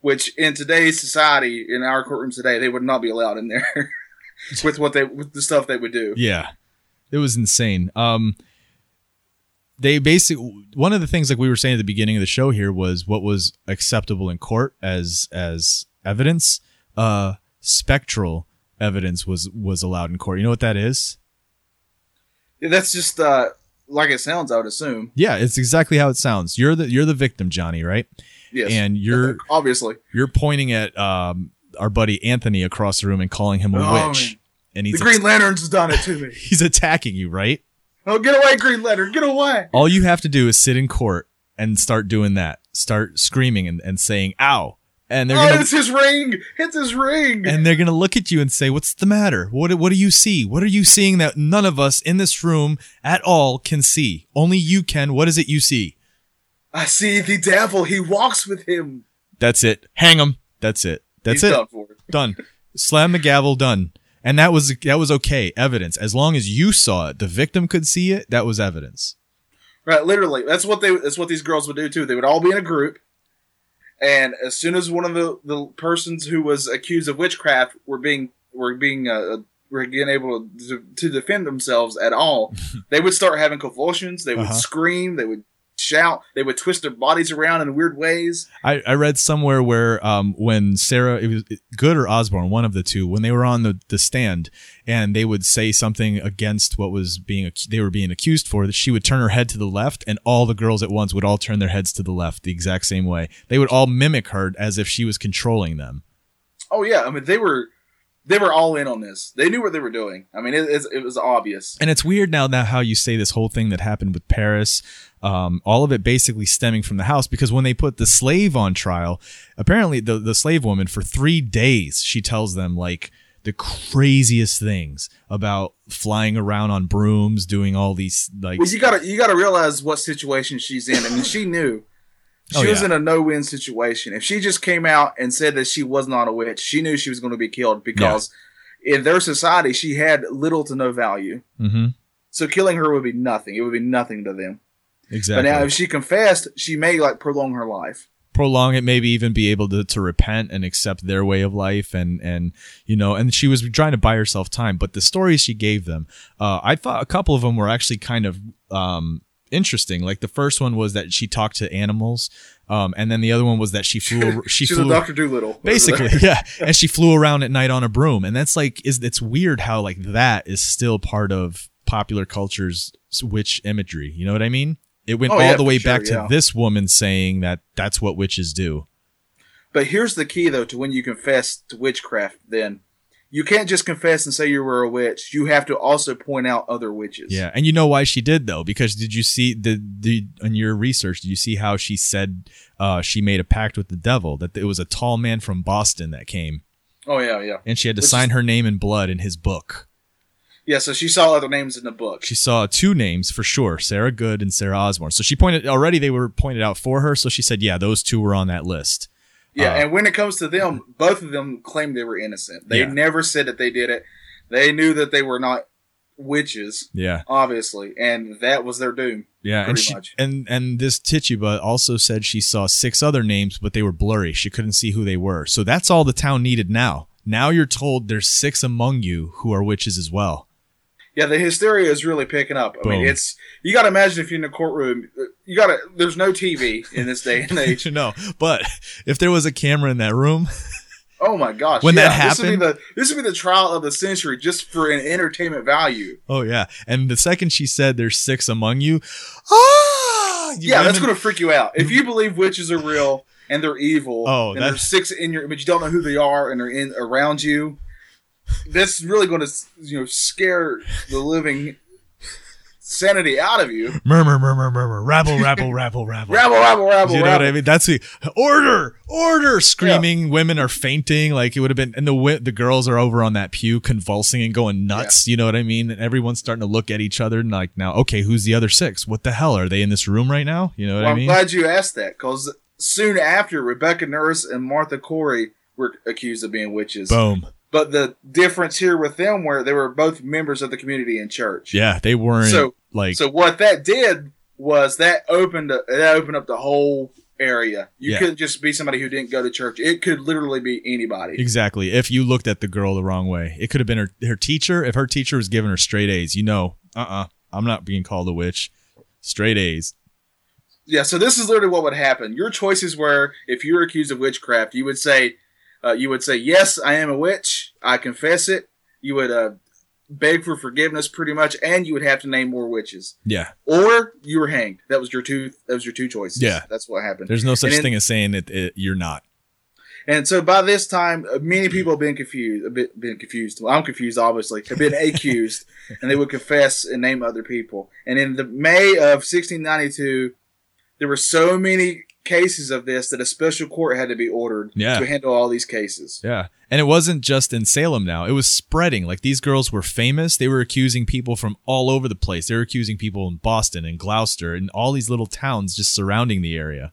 C: which in today's society, in our courtrooms today, they would not be allowed in there with what they with the stuff they would do.
B: Yeah, it was insane. Um, they basically one of the things like we were saying at the beginning of the show here was what was acceptable in court as as evidence. Uh, spectral evidence was was allowed in court. You know what that is?
C: Yeah, That's just uh, like it sounds. I would assume.
B: Yeah, it's exactly how it sounds. You're the you're the victim, Johnny, right?
C: Yes,
B: And you're
C: obviously
B: you're pointing at um our buddy Anthony across the room and calling him a
C: Oh,
B: witch,
C: man.
B: and
C: the
B: he's
C: Green Lantern's done it to me.
B: he's attacking you, right?
C: Oh, get away, Green Lantern! Get away!
B: All you have to do is sit in court and start doing that. Start screaming and, and saying "ow," and they're
C: oh,
B: gonna
C: it's his ring! It's his ring!
B: and they're gonna look at you and say, "What's the matter? What what do you see? What are you seeing that none of us in this room at all can see? Only you can. What is it you see?"
C: I see the devil. He walks with him.
B: That's it. Hang him. That's it. That's
C: He's
B: it.
C: done
B: done. Slam the gavel. Done. And that was that was okay. Evidence. As long as you saw it, the victim could see it. That was evidence.
C: Right, literally. That's what they. That's what these girls would do too. They would all be in a group, and as soon as one of the the persons who was accused of witchcraft were being were being uh, were being able to, to defend themselves at all, they would start having convulsions. They would
B: Uh-huh.
C: scream. They would shout. They would twist their bodies around in weird ways.
B: I, I read somewhere where um, when Sarah, it was Good or Osborne, one of the two, when they were on the, the stand and they would say something against what was being they were being accused for, that she would turn her head to the left and all the girls at once would all turn their heads to the left the exact same way. They would all mimic her as if she was controlling them.
C: Oh yeah, I mean they were they were all in on this. They knew what they were doing. I mean it, it, it was obvious.
B: And it's weird now now how you say this whole thing that happened with Parris, um, all of it basically stemming from the house because when they put the slave on trial, apparently the the slave woman for three days she tells them like the craziest things about flying around on brooms, doing all these like
C: Well, you gotta you gotta realize what situation she's in. I mean, she knew She
B: Oh,
C: was
B: yeah.
C: in a no-win situation. If she just came out and said that she was not a witch, she knew she was going to be killed because in their society she had little to no value.
B: Mm-hmm.
C: So killing her would be nothing. It would be nothing to them.
B: Exactly.
C: But now if she confessed, she may like prolong her life.
B: prolong it maybe even be able to, to repent and accept their way of life and and you know and she was trying to buy herself time but the stories she gave them uh, i thought a couple of them were actually kind of um, interesting like the first one was that she talked to animals um, and then the other one was that she flew she
C: She's
B: flew
C: a Doctor Doolittle.
B: basically yeah and she flew around at night on a broom and that's like is it's weird how like that is still part of popular culture's witch imagery you know what i mean it went
C: Oh,
B: all
C: yeah,
B: the way
C: sure,
B: back to
C: yeah.
B: this woman saying that that's what witches do
C: But here's the key, though, to when you confess to witchcraft. Then you can't just confess and say you were a witch. You have to also point out other witches.
B: Yeah, and you know why she did though? Because did you see the the in your research? Did you see how she said uh, she made a pact with the devil? That it was a tall man from Boston that came,
C: Oh yeah, yeah,
B: and she had to
C: Which
B: sign
C: is-
B: her name in blood in his book.
C: Yeah. So she saw other names in the book.
B: She saw two names for sure, Sarah Good and Sarah Osborne. So she pointed already they were pointed out for her. So she said, yeah, those two were on that list.
C: Yeah,
B: Uh,
C: and when it comes to them, both of them claimed they were innocent. They
B: Yeah.
C: never said that they did it. They knew that they were not witches,
B: Yeah,
C: obviously, and that was their doom.
B: yeah, and
C: Pretty
B: she,
C: much.
B: and and this Tituba also said she saw six other names, but they were blurry. She couldn't see who they were. So that's all the town needed now. Now you're told there's six among you who are witches as well.
C: Yeah, the hysteria is really picking up. I mean, it's you got to imagine if you're in a courtroom, uh, you got to. There's no TV in this day and age.
B: no, but if there was a camera in that room,
C: Oh my gosh!
B: When that
C: this would be
B: happened-
C: the this would be the trial of the century just for an entertainment value.
B: oh yeah. And the second she said there's six among you, ah, you
C: yeah, that's going to freak you out. If you believe witches are real and they're evil,
B: Oh,
C: and there's six in your, but you don't know who they are and they're in around you, that's really going to you know scare the living sanity out of you.
B: murmur, murmur, murmur, rabble, rabble, rabble, rabble.
C: Rabble, rabble, rabble,
B: you know
C: rabble.
B: what I mean? That's the order, order, screaming. Women are fainting. Like it would have been, and the the girls are over on that pew convulsing and going nuts. You know what I mean? And everyone's starting to look at each other and like, now, okay, who's the other six? What the hell are they in this room right now? You know what
C: Well,
B: I mean?
C: I'm glad you asked that because soon after, Rebecca Nurse and Martha Corey were accused of being witches.
B: Boom.
C: But the difference here with them were they were both members of the community in church.
B: Yeah, they weren't
C: So-
B: like.
C: So what that did was that opened that opened up the whole area. You
B: Yeah.
C: couldn't just be somebody who didn't go to church. It could literally be anybody.
B: Exactly. If you looked at the girl the wrong way, it could have been her her teacher. If her teacher was giving her straight A's, you know, uh, uh-uh, uh, i am not being called a witch. Straight A's.
C: Yeah. So this is literally what would happen. Your choices were if you were accused of witchcraft, you would say, uh, you would say, yes, I am a witch. I confess it. You would uh, beg for forgiveness, pretty much, and you would have to name more witches,
B: Yeah.
C: or you were hanged. That was your two. That was your two choices.
B: Yeah.
C: That's what happened.
B: There's no such
C: in-
B: thing as saying that it, you're not.
C: And so by this time, uh, many people have been confused. A bit been confused. Well, I'm confused, obviously. Have been accused, and they would confess and name other people. And in the May of 1692, there were so many cases of this that a special court had to be ordered
B: Yeah.
C: to handle all these cases.
B: Yeah. And it wasn't just in Salem now. It was spreading. Like these girls were famous. They were accusing people from all over the place. They were accusing people in Boston and Gloucester and all these little towns just surrounding the area.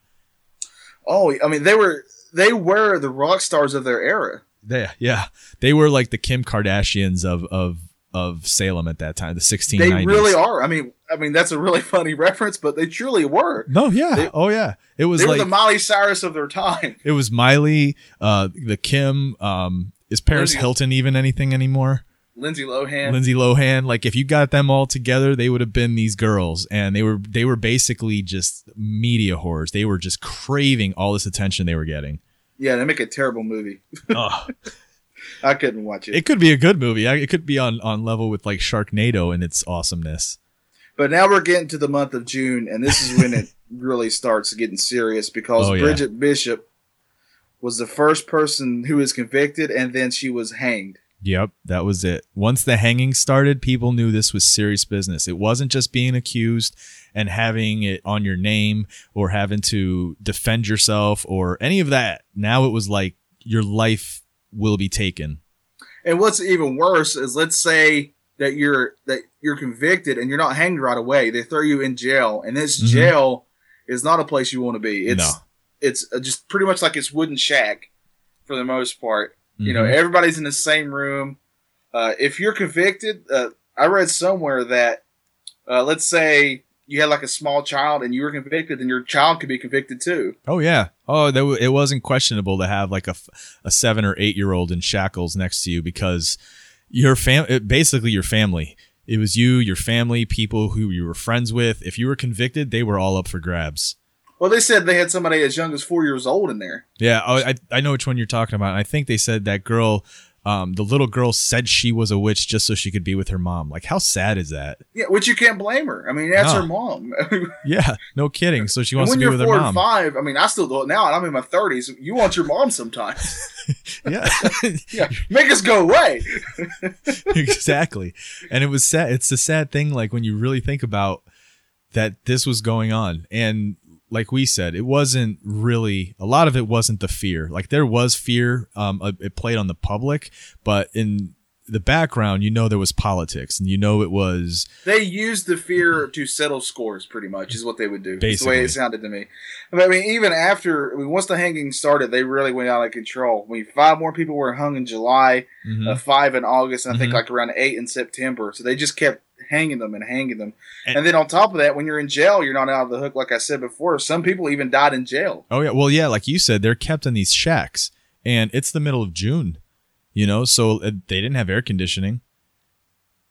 C: Oh, I mean, they were they were the rock stars of their era.
B: They, yeah. They were like the Kim Kardashians of of of Salem at that time, the 1690s.
C: They really are. I mean, I mean that's a really funny reference, but they truly were.
B: No, yeah.
C: They-
B: oh yeah. It was
C: They
B: like
C: were the Miley Cyrus of their time.
B: it was Miley, uh the Kim, um is Paris
C: Lindsay-
B: Hilton even anything anymore?
C: Lindsay Lohan.
B: Lindsay Lohan. Like if you got them all together, they would have been these girls, and they were they were basically just media whores. They were just craving all this attention they were getting.
C: yeah, they make a terrible movie.
B: oh.
C: I couldn't watch it.
B: it could be a good movie. It could be on on level with like Sharknado and its awesomeness.
C: But now we're getting to the month of June, and this is when it really starts getting serious because
B: Oh, yeah.
C: Bridget Bishop was the first person who was convicted, and then she was hanged.
B: Yep, that was it. Once the hanging started, people knew this was serious business. It wasn't just being accused and having it on your name or having to defend yourself or any of that. Now it was like your life will be taken.
C: And what's even worse is, let's say that you're that you're convicted and you're not hanged right away. They throw you in jail, and this
B: Mhm.
C: jail is not a place you want to be. It's
B: No.
C: it's uh, just pretty much like it's wooden shack for the most part. You know,
B: Mhm.
C: everybody's in the same room. Uh, if you're convicted, uh, I read somewhere that uh, let's say you had like a small child and you were convicted, then your child could be convicted too.
B: Oh yeah. Oh, that w- it wasn't questionable to have like a, f- a seven or eight year old in shackles next to you because your fam basically your family. It was you, your family, people who you were friends with. If you were convicted, they were all up for grabs.
C: Well, they said they had somebody as young as four years old in there.
B: Yeah, oh, I I know which one you're talking about. I think they said that girl, um, the little girl said she was a witch just so she could be with her mom. Like, how sad is that?
C: Yeah, which you can't blame her. I mean, that's
B: No.
C: her mom.
B: Yeah, no kidding. So she wants to
C: when
B: be
C: you're
B: with her
C: four
B: mom.
C: and five, I mean, I still do it now, and I'm in my thirties. You want your mom sometimes.
B: Yeah.
C: yeah, make us go away.
B: exactly. And it was sad. It's a sad thing, like when you really think about that this was going on. And like we said, it wasn't really a lot of it wasn't the fear. Like there was fear. Um, uh, it played on the public, but in the background, you know, there was politics, and you know, it was
C: They used the fear to settle scores, pretty much, is what they would do. That's the way it sounded to me. But, I mean, even after, I mean, once the hanging started, they really went out of control. I mean, five more people were hung in July,
B: Mhm.
C: uh, five in August, and I think
B: Mhm.
C: like around eight in September. So they just kept hanging them and hanging them.
B: And-
C: And, then on top of that, when you're in jail, you're not out of the hook, like I said before. Some people even died in jail.
B: Oh yeah, well yeah, like you said, they're kept in these shacks, and it's the middle of June, you know, so uh, they didn't have air conditioning.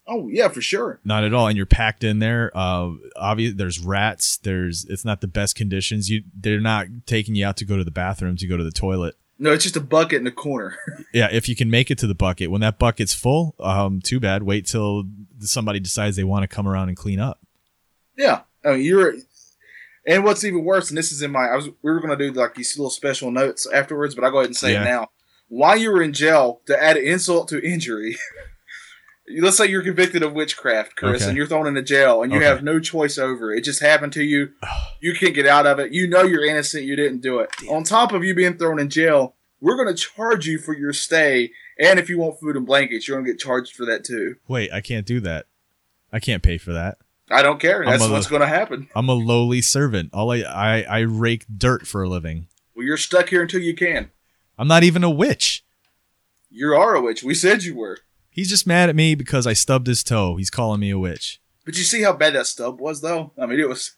C: Oh, yeah, for sure.
B: not at all and you're packed in there uh obvious there's rats there's it's not the best conditions you they're not taking you out to go to the bathroom to go to the toilet
C: No, it's just a bucket in the corner.
B: yeah if you can make it to the bucket when that bucket's full um too bad wait till somebody decides they want to come around and clean up
C: Yeah, I mean you're, and what's even worse, and this is in my, I was we were gonna do like these little special notes afterwards, but I'll go ahead and say
B: Yeah.
C: it now. While you were in jail, to add insult to injury, let's say you're convicted of witchcraft, Chris,
B: Okay.
C: and you're thrown into jail, and you
B: Okay.
C: have no choice over it. It just happened to you. You can't get out of it. You know you're innocent. You didn't do it. On top of you being thrown in jail, we're gonna charge you for your stay, and if you want food and blankets, you're gonna get charged for that too.
B: wait i can't do that i can't pay for that
C: I don't care. That's
B: a-
C: what's gonna happen.
B: i'm a lowly servant all i i, I rake dirt for a living
C: Well, you're stuck here until you can.
B: I'm not even a witch
C: You are a witch. We said you were.
B: he's just mad at me because i stubbed his toe he's calling me a witch
C: But you see how bad that stub was, though? I mean, it was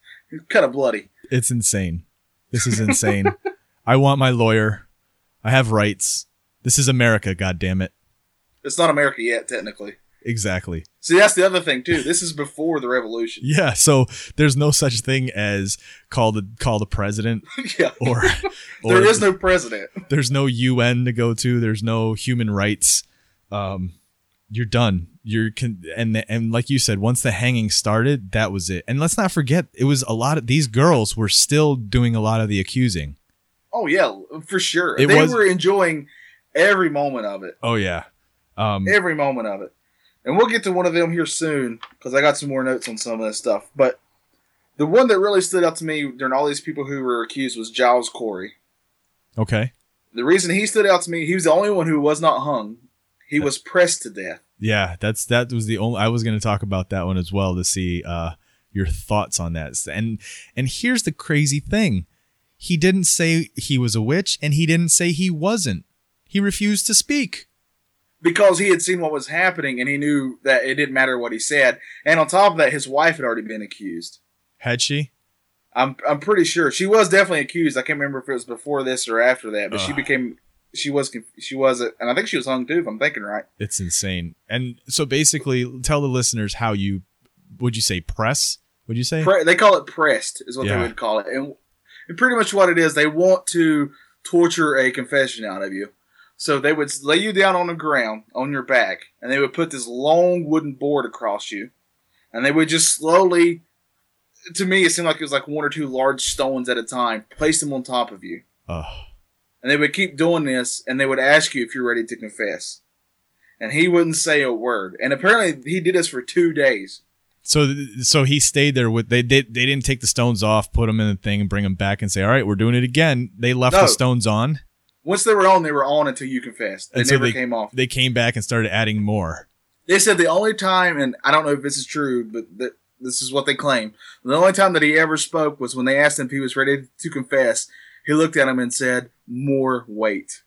C: kind of bloody.
B: It's insane. This is insane. I want my lawyer. I have rights. This is America, God damn it.
C: It's not America yet, technically.
B: Exactly.
C: See, that's the other thing, too. This is before the revolution.
B: Yeah, so there's no such thing as call the call the president
C: yeah.
B: or or
C: There is no president.
B: there's no UN to go to, there's no human rights. Um you're done. You're con- and and like you said, once the hanging started, that was it. And let's not forget, it was a lot of these girls were still doing a lot of the accusing.
C: Oh, yeah, for sure.
B: It
C: they
B: was-
C: were enjoying every moment of it.
B: Oh yeah. Um
C: Every moment of it. And we'll get to one of them here soon because I got some more notes on some of this stuff. But the one that really stood out to me during all these people who were accused was Giles Corey.
B: okay.
C: The reason he stood out to me, he was the only one who was not hung. He was pressed to death.
B: Yeah, that's that was the only I was going to talk about that one as well to see uh your thoughts on that. And and here's the crazy thing. He didn't say he was a witch and he didn't say he wasn't. He refused to speak.
C: Because he had seen what was happening and he knew that it didn't matter what he said. And on top of that, his wife had already been accused.
B: Had she?
C: I'm I'm pretty sure she was definitely accused. I can't remember if it was before this or after that, but she became she was she was and I think she was hung too if I'm thinking right.
B: It's insane. And so basically tell the listeners how you would you say press? Would you say?
C: Pre- they call it pressed is what
B: Yeah.
C: they would call it, and, and pretty much what it is, they want to torture a confession out of you. So they would lay you down on the ground on your back, and they would put this long wooden board across you, and they would just slowly. To me, it seemed like it was like one or two large stones at a time. Place them on top of you, and they would keep doing this, and they would ask you if you're ready to confess, and he wouldn't say a word. And apparently, he did this for two days.
B: So so he stayed there with they did they didn't take the stones off, put them in the thing and bring them back and say, "All right, we're doing it again." They left
C: No.
B: the stones on.
C: Once they were on, they were on until you confessed. They
B: And so they-
C: came off.
B: They came back and started adding more.
C: They said the only time, and I don't know if this is true, but the, this is what they claim. The only time that he ever spoke was when they asked him if he was ready to confess. He looked at him and said, "More weight."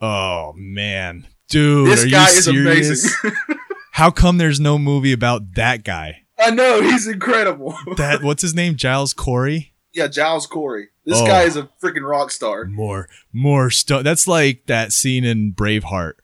B: Oh man, dude,
C: this
B: are
C: guy
B: you
C: is amazing.
B: How come there's no movie about that guy?
C: I know he's incredible.
B: That what's his name? Giles Corey.
C: yeah, Giles Corey. This
B: Oh.
C: guy is a freaking rock star.
B: More, more stuff. That's like that scene in Braveheart.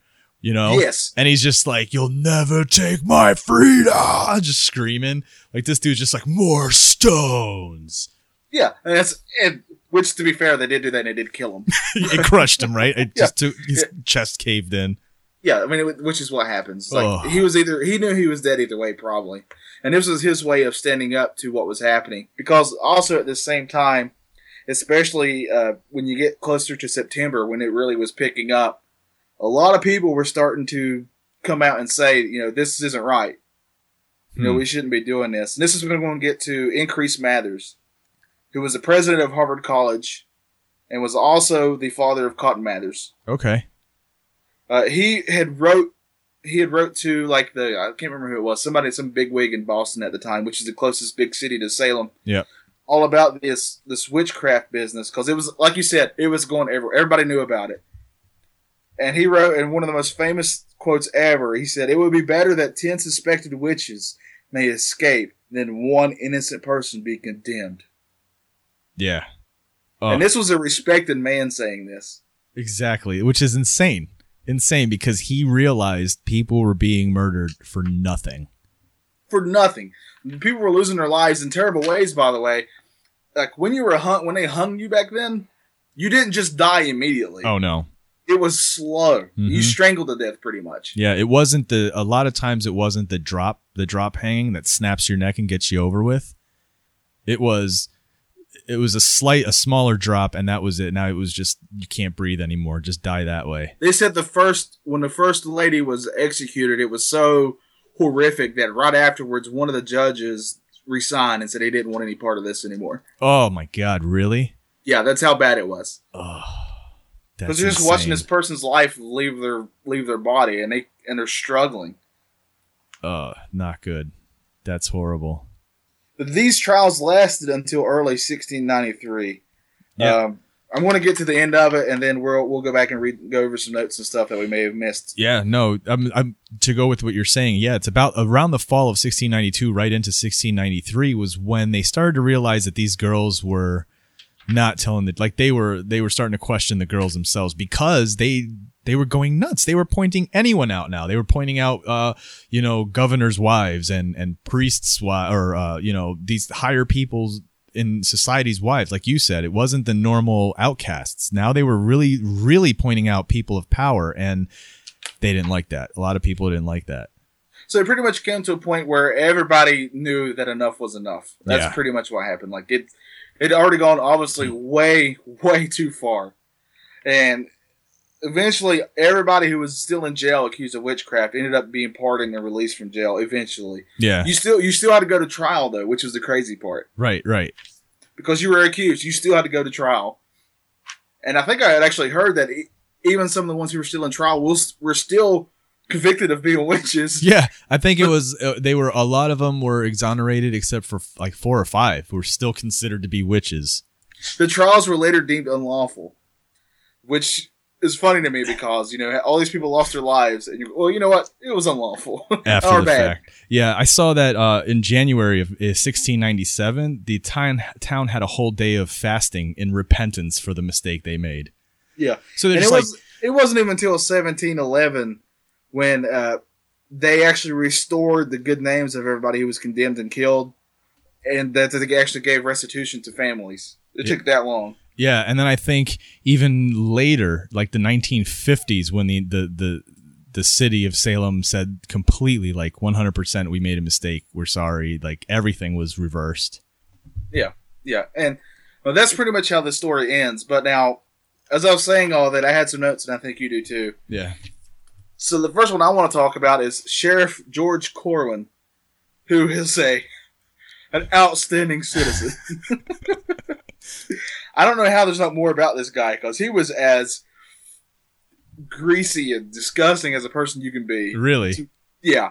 B: You know?
C: Yes.
B: And he's just like, "You'll never take my freedom!" Just screaming. Like this dude's just like, "More stones."
C: Yeah, and that's and which to be fair, they did do that and it did kill him.
B: it crushed him, right? It
C: Yeah.
B: just took, his chest caved in.
C: Yeah, I mean, it- which is what happens. Like
B: Ugh.
C: he was either he knew he was dead either way, probably, and this was his way of standing up to what was happening. Because also at the same time, especially uh, when you get closer to September, when it really was picking up, a lot of people were starting to come out and say, you know, this isn't right. You know,
B: Hmm.
C: we shouldn't be doing this. And this is when we're going to get to Increase Mathers, who was the president of Harvard College, and was also the father of Cotton Mathers.
B: Okay.
C: Uh, he had wrote he had wrote to like the I can't remember who it was somebody some big wig in Boston at the time, which is the closest big city to Salem.
B: Yep.
C: All about this this witchcraft business because it was like you said it was going everywhere. Everybody knew about it. And he wrote in one of the most famous quotes ever. He said, "It would be better that ten suspected witches may escape than one innocent person be condemned."
B: Yeah. Oh,
C: And this was a respected man saying this.
B: exactly. Which is insane. Insane because he realized people were being murdered for nothing.
C: for nothing. People were losing their lives in terrible ways. By the way, like when you were hung, when they hung you back then, you didn't just die immediately.
B: Oh no.
C: It was slow. You
B: Mhm.
C: strangled to death, pretty much.
B: Yeah, it wasn't the a lot of times it wasn't the drop the drop hanging that snaps your neck and gets you over with. It was it was a slight a smaller drop and that was it. Now it was just you can't breathe anymore. Just die that way.
C: They said the first when the first lady was executed, it was so horrific that right afterwards, one of the judges resigned and said he didn't want any part of this anymore.
B: Oh my god, really?
C: Yeah, that's how bad it was.
B: Oh.
C: Because you're just watching this person's life leave their leave their body, and they and they're struggling.
B: Uh, not good. That's horrible.
C: But these trials lasted until early 1693.
B: Yeah.
C: Um, I'm going to get to the end of it, and then we'll we'll go back and read go over some notes and stuff that we may have missed.
B: Yeah, no, I'm, I'm to go with what you're saying. Yeah, it's about around the fall of 1692, right into 1693 was when they started to realize that these girls were not telling the like they were they were starting to question the girls themselves because they they were going nuts. They were pointing anyone out now. They were pointing out uh you know governors' wives and and priests' wives or uh you know these higher people's in society's wives like you said it wasn't the normal outcasts now they were really really pointing out people of power and they didn't like that a lot of people didn't like that
C: So it pretty much came to a point where everybody knew that enough was enough. That's
B: Yeah.
C: pretty much what happened. Like it, it already gone obviously hmm. way way too far, and eventually everybody who was still in jail accused of witchcraft ended up being pardoned and released from jail. Eventually,
B: yeah
C: you still you still had to go to trial though, which was the crazy part.
B: right right
C: because you were accused, you still had to go to trial. And I think I had actually heard that even some of the ones who were still in trial was, were still convicted of being witches.
B: yeah i think it was uh, they were a lot of them were exonerated except for like four or five who were still considered to be witches
C: The trials were later deemed unlawful, which is funny to me because you know all these people lost their lives, and you well, you know what? It was unlawful.
B: after the
C: bad.
B: fact. Yeah, I saw that uh, in January of uh, 1697, the town town had a whole day of fasting in repentance for the mistake they made.
C: Yeah,
B: So
C: and it
B: like,
C: was it wasn't even until 1711 when uh, they actually restored the good names of everybody who was condemned and killed, and that they actually gave restitution to families. It
B: Yeah.
C: took that long.
B: Yeah, and then I think even later, like the 1950s, when the the the the city of Salem said completely like 100% we made a mistake, we're sorry, like everything was reversed.
C: Yeah, yeah, and well, that's pretty much how the story ends. But now, as I was saying all that, I had some notes, and I think you do too.
B: Yeah.
C: So the first one I want to talk about is Sheriff George Corwin, who is a an outstanding citizen. I don't know how there's not more about this guy because he was as greasy and disgusting as a person you can be.
B: Really?
C: Yeah.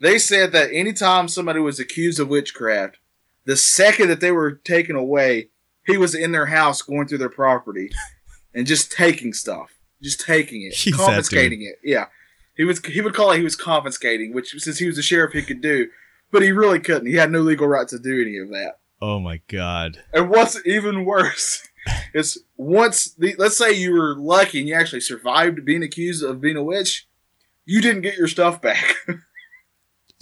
C: They said that anytime somebody was accused of witchcraft, the second that they were taken away, he was in their house going through their property and just taking stuff, just taking it,
B: He's
C: confiscating it. Yeah, he was. He would call it he was confiscating, which since he was a sheriff, he could do, but he really couldn't. He had no legal right to do any of that.
B: Oh my god.
C: And what's even worse is once the let's say you were lucky and you actually survived being accused of being a witch, you didn't get your stuff back.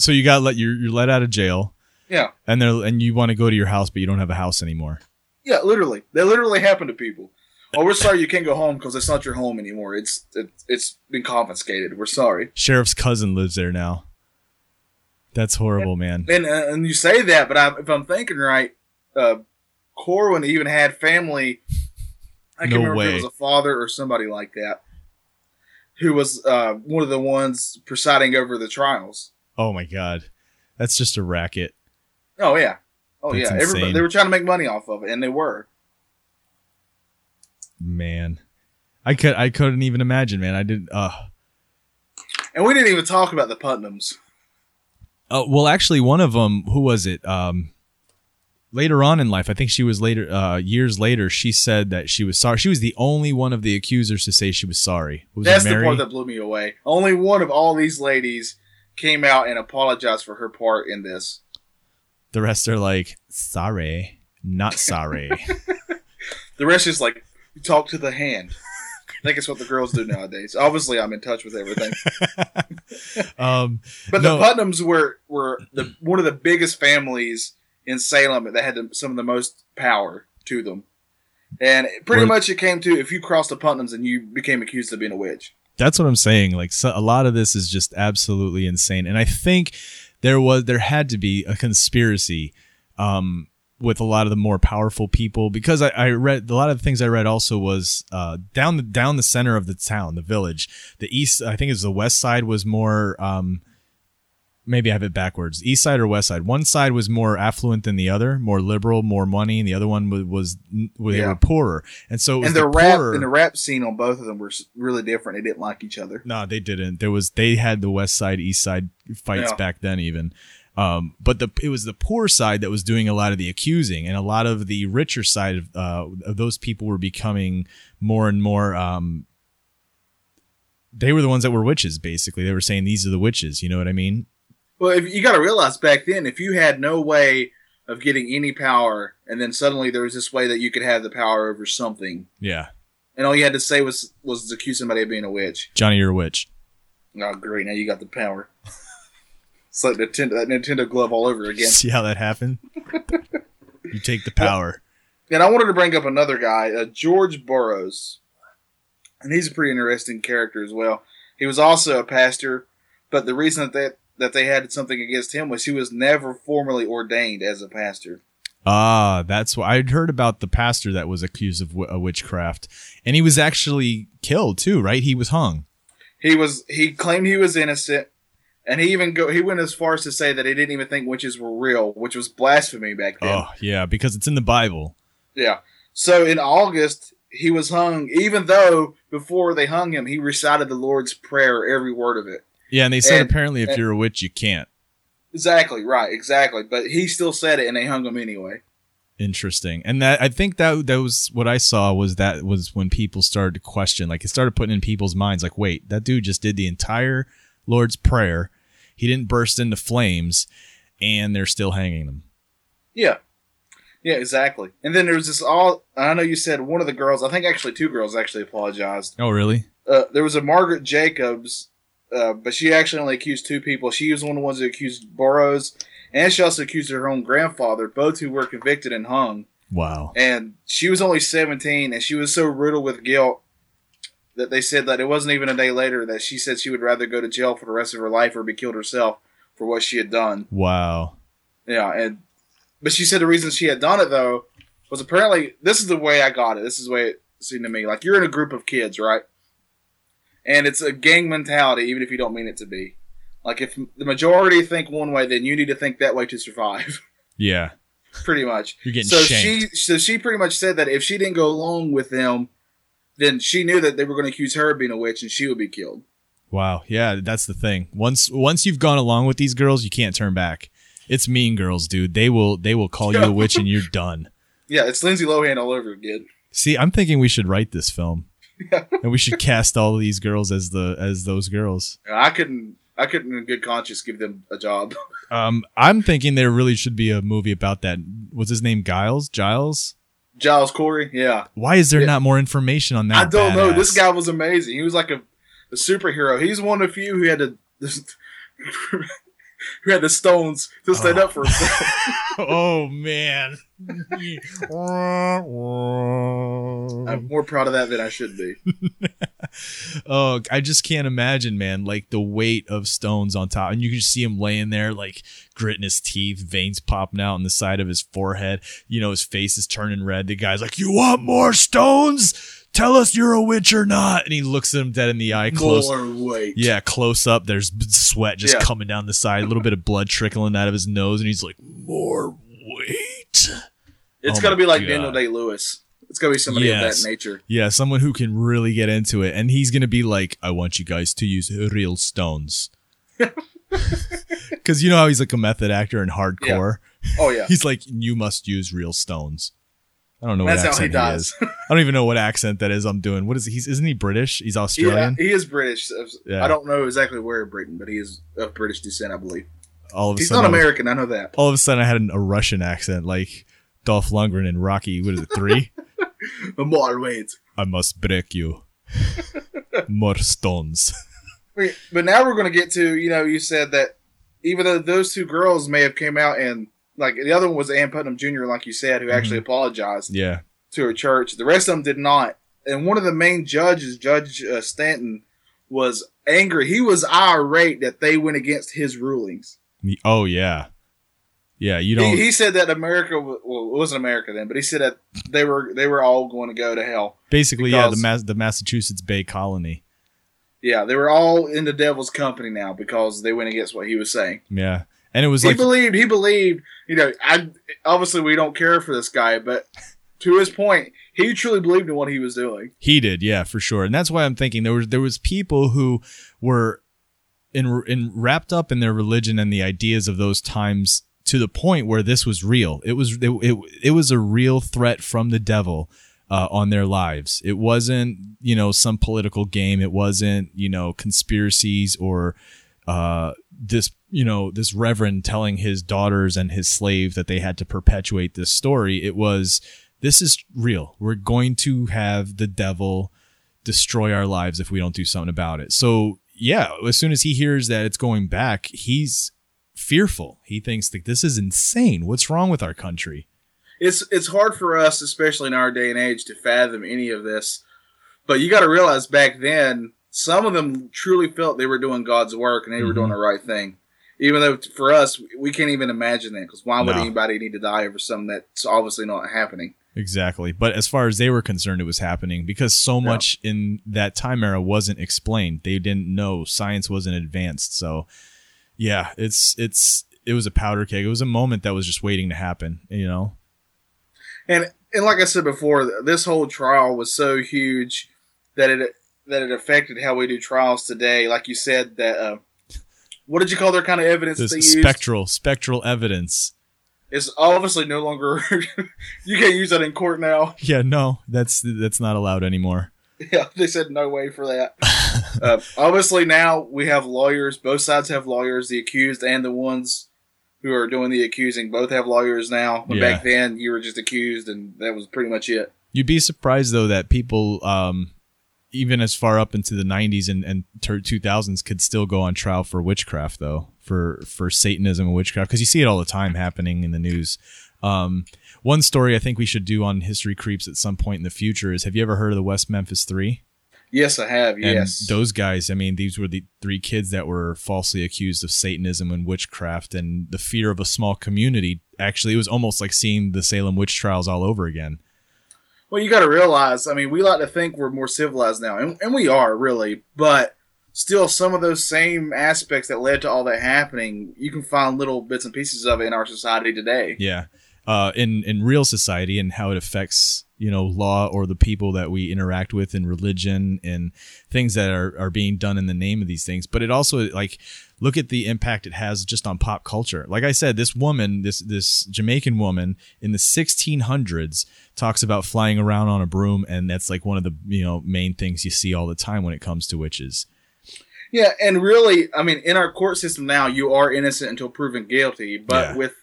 B: So you got let you're, you're let out of jail,
C: yeah,
B: and they and you want to go to your house, but you don't have a house anymore.
C: yeah, literally, that literally happened to people. Oh, we're sorry you can't go home because it's not your home anymore. It's it, it's been confiscated. We're sorry.
B: Sheriff's cousin lives there now. That's horrible, man.
C: And uh, and you say that, but I, if I'm thinking right, uh, Corwin even had family. I can't
B: No
C: remember if
B: way.
C: it was a father or somebody like that, who was uh, one of the ones presiding over the trials.
B: Oh my god. That's just a racket.
C: Oh yeah, oh
B: That's
C: yeah. Everybody they were trying to make money off of it, and they were.
B: Man. I could I couldn't even imagine, man. I didn't uh
C: And we didn't even talk about the Putnams.
B: Oh, well, actually, one of them, who was it? Um, later on in life, I think she was later, uh, years later, she said that she was sorry. She was the only one of the accusers to say she was sorry. Was
C: That's the part that blew me away. Only one of all these ladies came out and apologized for her part in this.
B: the rest are like, sorry, not sorry.
C: The rest is like, talk to the hand. I think it's what the girls do nowadays. Obviously, I'm in touch with everything.
B: um,
C: But
B: No.
C: the Putnams were were the one of the biggest families in Salem that had the, some of the most power to them. And pretty much it came to if you crossed the Putnams and you became accused of being a witch.
B: that's what I'm saying. Like, so, a lot of this is just absolutely insane. And I think there was, there had to be a conspiracy, um, with a lot of the more powerful people because I, I read a lot of the things I read also was uh, down the down the center of the town, the village. The east, I think, is the west side was more. Um, maybe I have it backwards. East side or west side. One side was more affluent than the other, more liberal, more money, and the other one was, was well, they
C: Yeah.
B: were poorer. And so it was
C: And the,
B: the
C: rap
B: poorer-
C: and the rap scene on both of them were really different. They didn't like each other.
B: no, they didn't. There was they had the west side, east side fights
C: Yeah.
B: back then even. Um, but the it was the poor side that was doing a lot of the accusing, and a lot of the richer side of, uh, of those people were becoming more and more. Um, they were the ones that were witches, basically. They were saying these are the witches. You know what I mean?
C: Well, if, you got to realize back then, if you had no way of getting any power, and then suddenly there was this way that you could have the power over something,
B: Yeah,
C: and all you had to say was was accuse somebody of being a witch.
B: Johnny, you're a witch.
C: Oh, great! Now you got the power. It's like Nintendo, that Nintendo glove all over again.
B: See how that happened? you take the power.
C: And I wanted to bring up another guy, uh, George Burroughs, and he's a pretty interesting character as well. He was also a pastor, but the reason that they, that they had something against him was he was never formally ordained as a pastor.
B: Ah, that's why I'd heard about the pastor that was accused of w- uh, witchcraft, and he was actually killed too, right? He was hung.
C: He was he claimed he was innocent, and he even go he went as far as to say that he didn't even think witches were real, which was blasphemy back then.
B: Oh, yeah, because it's in the Bible.
C: Yeah. So in August, he was hung, even though before they hung him, he recited the Lord's Prayer, every word of it.
B: Yeah, and they said
C: And-
B: apparently if
C: and-
B: you're a witch, you can't.
C: Exactly, right, exactly. But he still said it and they hung him anyway.
B: Interesting. And that I think that that was what I saw was that was when people started to question, like it started putting in people's minds, like, wait, that dude just did the entire Lord's Prayer. He didn't burst into flames, and they're still hanging him.
C: Yeah. Yeah, exactly. And then there was this all I know you said one of the girls, I think actually two girls actually apologized.
B: Oh, really?
C: Uh, there was a Margaret Jacobs, uh, but she actually only accused two people. She was one of the ones that accused Burroughs, and she also accused her own grandfather, both who were convicted and hung.
B: Wow.
C: and she was only 17 and she was so riddled with guilt that they said that it wasn't even a day later that she said she would rather go to jail for the rest of her life or be killed herself for what she had done.
B: Wow.
C: yeah and but she said the reason she had done it though was apparently this is the way i got it. This is the way it seemed to me. Like you're in a group of kids right? And it's a gang mentality even if you don't mean it to be. Like if the majority think one way then you need to think that way to survive.
B: Yeah.
C: pretty much.
B: You're getting
C: so
B: shanked.
C: she so she pretty much said that if she didn't go along with them, then she knew that they were going to accuse her of being a witch and she would be killed.
B: Wow. Yeah, that's the thing. Once once you've gone along with these girls, you can't turn back. It's mean girls, dude. They will they will call you a witch and you're done.
C: Yeah, it's Lindsay Lohan all over again.
B: See, I'm thinking we should write this film. and we should cast all of these girls as the as those girls.
C: I couldn't I couldn't in good conscience give them a job.
B: Um, I'm thinking there really should be a movie about that. What's his name? Giles? Giles?
C: Giles Corey, yeah.
B: Why is there
C: Yeah.
B: not more information on that?
C: I don't know. This guy was amazing. He was like a, a superhero. He's one of the few who had to who had the stones to stand
B: Oh.
C: up for himself.
B: oh man.
C: I'm more proud of that than I should be.
B: oh, I just can't imagine, man. Like the weight of stones on top, and you can just see him laying there, like gritting his teeth, veins popping out on the side of his forehead. You know, his face is turning red. The guy's like, "You want more stones? Tell us you're a witch or not." And he looks at him dead in the eye, close.
C: More weight.
B: Yeah, close up. There's sweat just
C: Yeah.
B: coming down the side, a little bit of blood trickling out of his nose, and he's like, "More weight."
C: It's
B: Oh
C: gonna be like
B: God.
C: Daniel Day Lewis. It's gonna be somebody
B: Yes.
C: of that nature.
B: Yeah, someone who can really get into it, and he's gonna be like, "I want you guys to use real stones," because you know how he's like a method actor in hardcore.
C: Oh yeah.
B: He's like, "You must use real stones." I don't know
C: That's
B: what
C: how he
B: accent
C: does.
B: is. I don't even know what accent that is. I'm doing. What is he? He's isn't he British? He's
C: Yeah,
B: Australian.
C: he is British.
B: Yeah.
C: I don't know exactly where in Britain, but he is of British descent, I believe.
B: All of a
C: He's
B: sudden,
C: not
B: I was-
C: American. I know that.
B: all of a sudden, I had an, a Russian accent, like Dolph Lundgren in Rocky. What is it? Three?
C: More weight.
B: I must break you. More stones.
C: But now we're going to get to you know you said that even though those two girls may have came out and like the other one was Ann Putnam Jr. like you said who actually apologized
B: Yeah.
C: to her church. The rest of them did not. And one of the main judges, Judge uh, Stanton, was angry. He was irate that they went against his rulings.
B: Oh yeah. Yeah. You don't.
C: He, he said that America, well, it wasn't America then, but he said that they were they were all going to go to hell.
B: basically, yeah. The Mas- the Massachusetts Bay Colony.
C: Yeah, they were all in the devil's company now because they went against what he was saying.
B: Yeah. And it was
C: he
B: like
C: believed he believed you know i obviously we don't care for this guy but to his point he truly believed in what he was doing
B: He did, yeah, for sure. And that's why I'm thinking there was there was people who were in in wrapped up in their religion and the ideas of those times to the point where this was real. It was it it, it was a real threat from the devil uh, on their lives. It wasn't you know some political game. It wasn't you know conspiracies or uh, this you know this reverend telling his daughters and his slave that they had to perpetuate this story. It was this is real. We're going to have the devil destroy our lives if we don't do something about it. So yeah, as soon as he hears that it's going back, he's fearful. He thinks that this is insane. What's wrong with our country?
C: it's it's hard for us especially in our day and age to fathom any of this but you got to realize back then some of them truly felt they were doing god's work and they were
B: Mhm.
C: doing the right thing even though for us we can't even imagine that because why would
B: No.
C: anybody need to die over something that's obviously not happening
B: Exactly. But as far as they were concerned, it was happening because so much in that time era wasn't explained. They didn't know. Science wasn't advanced. So yeah, it's it's it was a powder keg. It was a moment that was just waiting to happen, you know?
C: And and like I said before, this whole trial was so huge that it that it affected how we do trials today. Like you said, that uh, what did you call their kind of evidence
B: This
C: that used?
B: spectral spectral evidence.
C: It's obviously no longer. you can't use that in court now.
B: Yeah, no, that's that's not allowed anymore.
C: Yeah, they said no way for that. uh, obviously, now we have lawyers. Both sides have lawyers. The accused and the ones who are doing the accusing both have lawyers now. When
B: Yeah.
C: back then, you were just accused, and that was pretty much it.
B: You'd be surprised though that people, um, even as far up into the '90s and and tur- 2000s, could still go on trial for witchcraft though, for for Satanism and witchcraft, because you see it all the time happening in the news. Um, one story I think we should do on History Creeps at some point in the future is: Have you ever heard of the West Memphis Three?
C: Yes, I have.
B: And
C: Yes,
B: those guys, I mean, these were the three kids that were falsely accused of Satanism and witchcraft, and the fear of a small community. Actually, it was almost like seeing the Salem witch trials all over again.
C: Well, you got to realize, I mean, we like to think we're more civilized now, and, and we are really, but still, some of those same aspects that led to all that happening, you can find little bits and pieces of it in our society today.
B: Yeah. Uh, in in real society and how it affects you know law or the people that we interact with in religion and things that are, are being done in the name of these things but it also like look at the impact it has just on pop culture like i said this woman this this jamaican woman in the 1600s talks about flying around on a broom and that's like one of the you know main things you see all the time when it comes to witches
C: Yeah, and really, I mean, in our court system now, you are innocent until proven guilty. But
B: Yeah.
C: with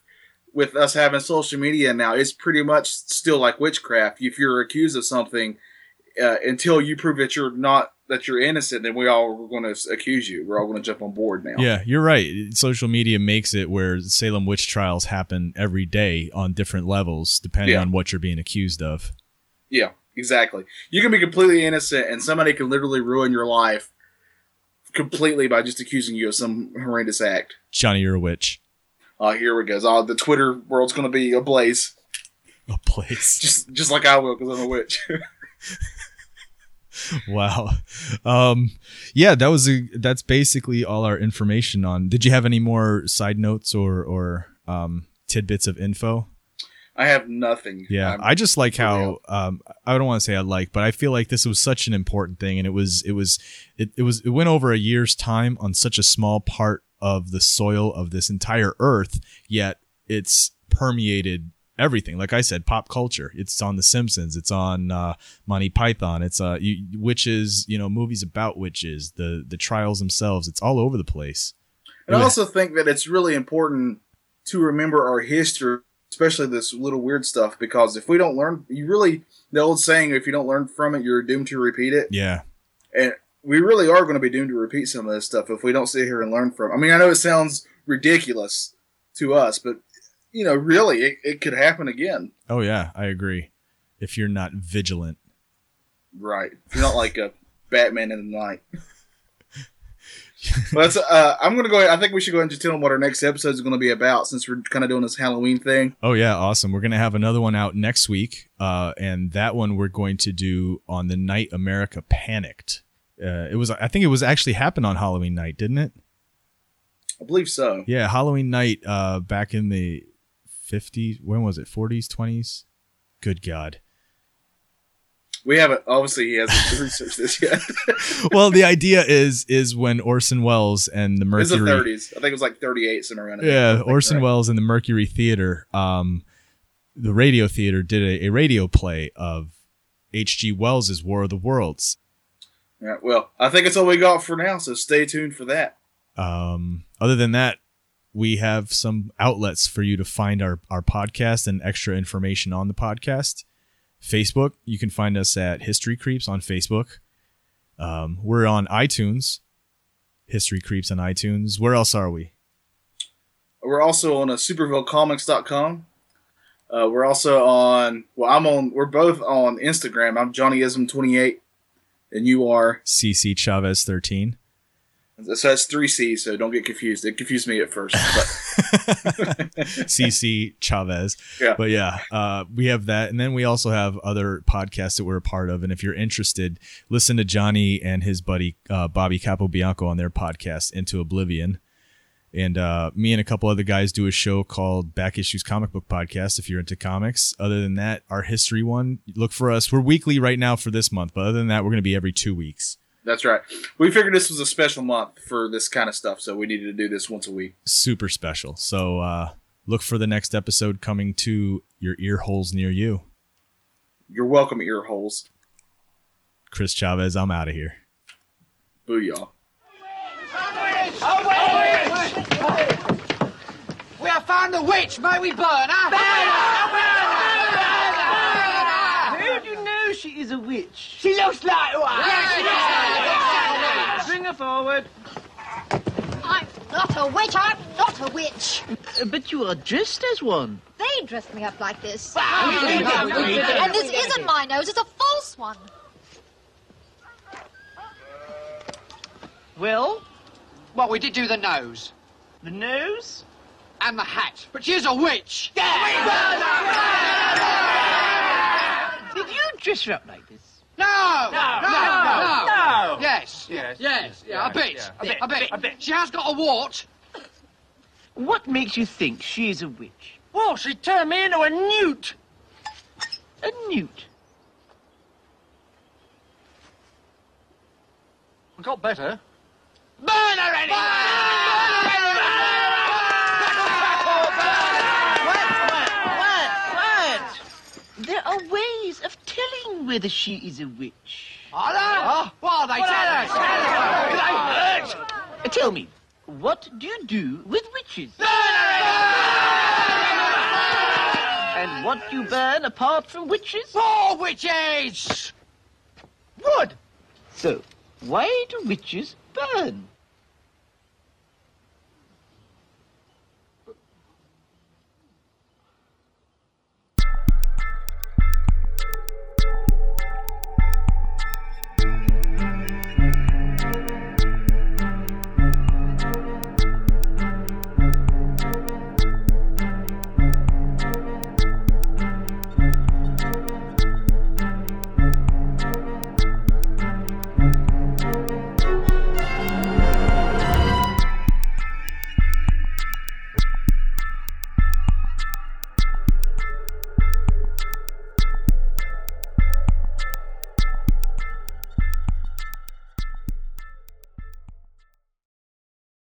C: with us having social media now, it's pretty much still like witchcraft. If you're accused of something, uh, until you prove that you're not that you're innocent, then we all are going to accuse you. We're all going to jump on board now.
B: Yeah, you're right. Social media makes it where Salem witch trials happen every day on different levels, depending
C: Yeah.
B: on what you're being accused of.
C: Yeah, exactly. You can be completely innocent, and somebody can literally ruin your life completely by just accusing you of some horrendous act.
B: Johnny, you're a witch.
C: Oh, here we go. Oh, the Twitter world's going to be ablaze,
B: A place.
C: just just like I will, because I'm a witch.
B: wow. Um, yeah, that was a, that's basically all our information on. Did you have any more side notes or or um, tidbits of info?
C: I have nothing.
B: Yeah,
C: I'm-
B: I just like how um, I don't want to say I like, but I feel like this was such an important thing, and it was it was it, it was it went over a year's time on such a small part of the soil of this entire Earth, yet it's permeated everything. Like I said, pop culture. It's on The Simpsons. It's on uh, Monty Python. It's uh, you, witches. You know, movies about witches. The the trials themselves. It's all over the place.
C: And I also think that it's really important to remember our history, especially this little weird stuff, because if we don't learn, you really, the old saying, if you don't learn from it, you're doomed to repeat it.
B: Yeah,
C: And we really are going to be doomed to repeat some of this stuff if we don't sit here and learn from it. I mean, I know it sounds ridiculous to us, but, you know, really, it, it could happen again.
B: Oh yeah, I agree. If you're not vigilant.
C: Right. If you're not like a Batman in the night. well, that's, uh, I'm going to go ahead. I think we should go ahead and tell them what our next episode is going to be about since we're kind of doing this Halloween thing.
B: Oh yeah, awesome. We're gonna have another one out next week, uh, and that one we're going to do on the night America panicked. Uh, it was, I think, it was actually happened on Halloween night, didn't it?
C: I believe so.
B: Yeah, Halloween night, uh, back in the fifties. When was it? Forties, twenties. Good God.
C: We haven't, obviously, he hasn't researched this yet.
B: well, the idea is is when Orson Welles and the Mercury.
C: it's the
B: Mercury.
C: 30s. I think it was like 38, somewhere around
B: Yeah,
C: think,
B: Orson
C: right?
B: Welles and the Mercury Theater, um, the radio theater did a, a radio play of H.G. Wells's War of the Worlds.
C: Yeah, well, I think it's all we got for now, so stay tuned for that.
B: Um, other than that, we have some outlets for you to find our, our podcast and extra information on the podcast. Facebook, you can find us at History Creeps on Facebook. Um, we're on iTunes, History Creeps on iTunes. Where else are we?
C: We're also on uh, supervillecomics.com. Uh, we're also on, well, I'm on, we're both on Instagram. I'm JohnnyIsm28, and you are,
B: CC Chavez 13.
C: So that's three C's, so don't get confused. It confused me at first. But
B: CC Chavez.
C: Yeah.
B: But yeah, uh, we have that. And then we also have other podcasts that we're a part of. And if you're interested, listen to Johnny and his buddy uh, Bobby Capobianco on their podcast, Into Oblivion. And uh, me and a couple other guys do a show called Back Issues Comic Book Podcast if you're into comics. Other than that, our history one, look for us. We're weekly right now for this month, but other than that, we're going to be every two weeks.
C: That's right. We figured this was a special month for this kind of stuff, so we needed to do this once a week.
B: Super special. So uh, look for the next episode coming to your ear holes near you.
C: You're welcome, ear holes.
B: Chris Chavez, I'm out of here.
C: Booyah.
F: We have found the witch. May we burn her?
G: How do you know she is a witch?
F: She looks like one.
G: Bring her forward.
H: I'm not a witch. I'm not a witch.
G: Uh, But you are dressed as one.
H: They dressed me up like this.
F: we did.
H: And this isn't my nose. It's a false one.
G: Well,
F: Well, we did do the nose
G: the nose?
F: and the hat, but she's a witch. Yeah!
G: Did you dress her up like this?
F: No! No! No!
G: No! no.
F: Yes. Yes. Yes. Yeah, a bit. Yeah. A bit. A bit. A bit. She has got a wart.
G: What makes you think she is a witch? Well, she turned me into a newt. A newt?
F: I got better. Burn her anyway!
G: Burn! Whether she is a witch.
F: Are there? Oh, what are they? Tell us! Tell us! They hurt!
G: Uh, Tell me, what do you do with witches?
F: Burn
G: And what do you burn apart from witches?
F: More witches!
G: Wood. So, why do witches burn?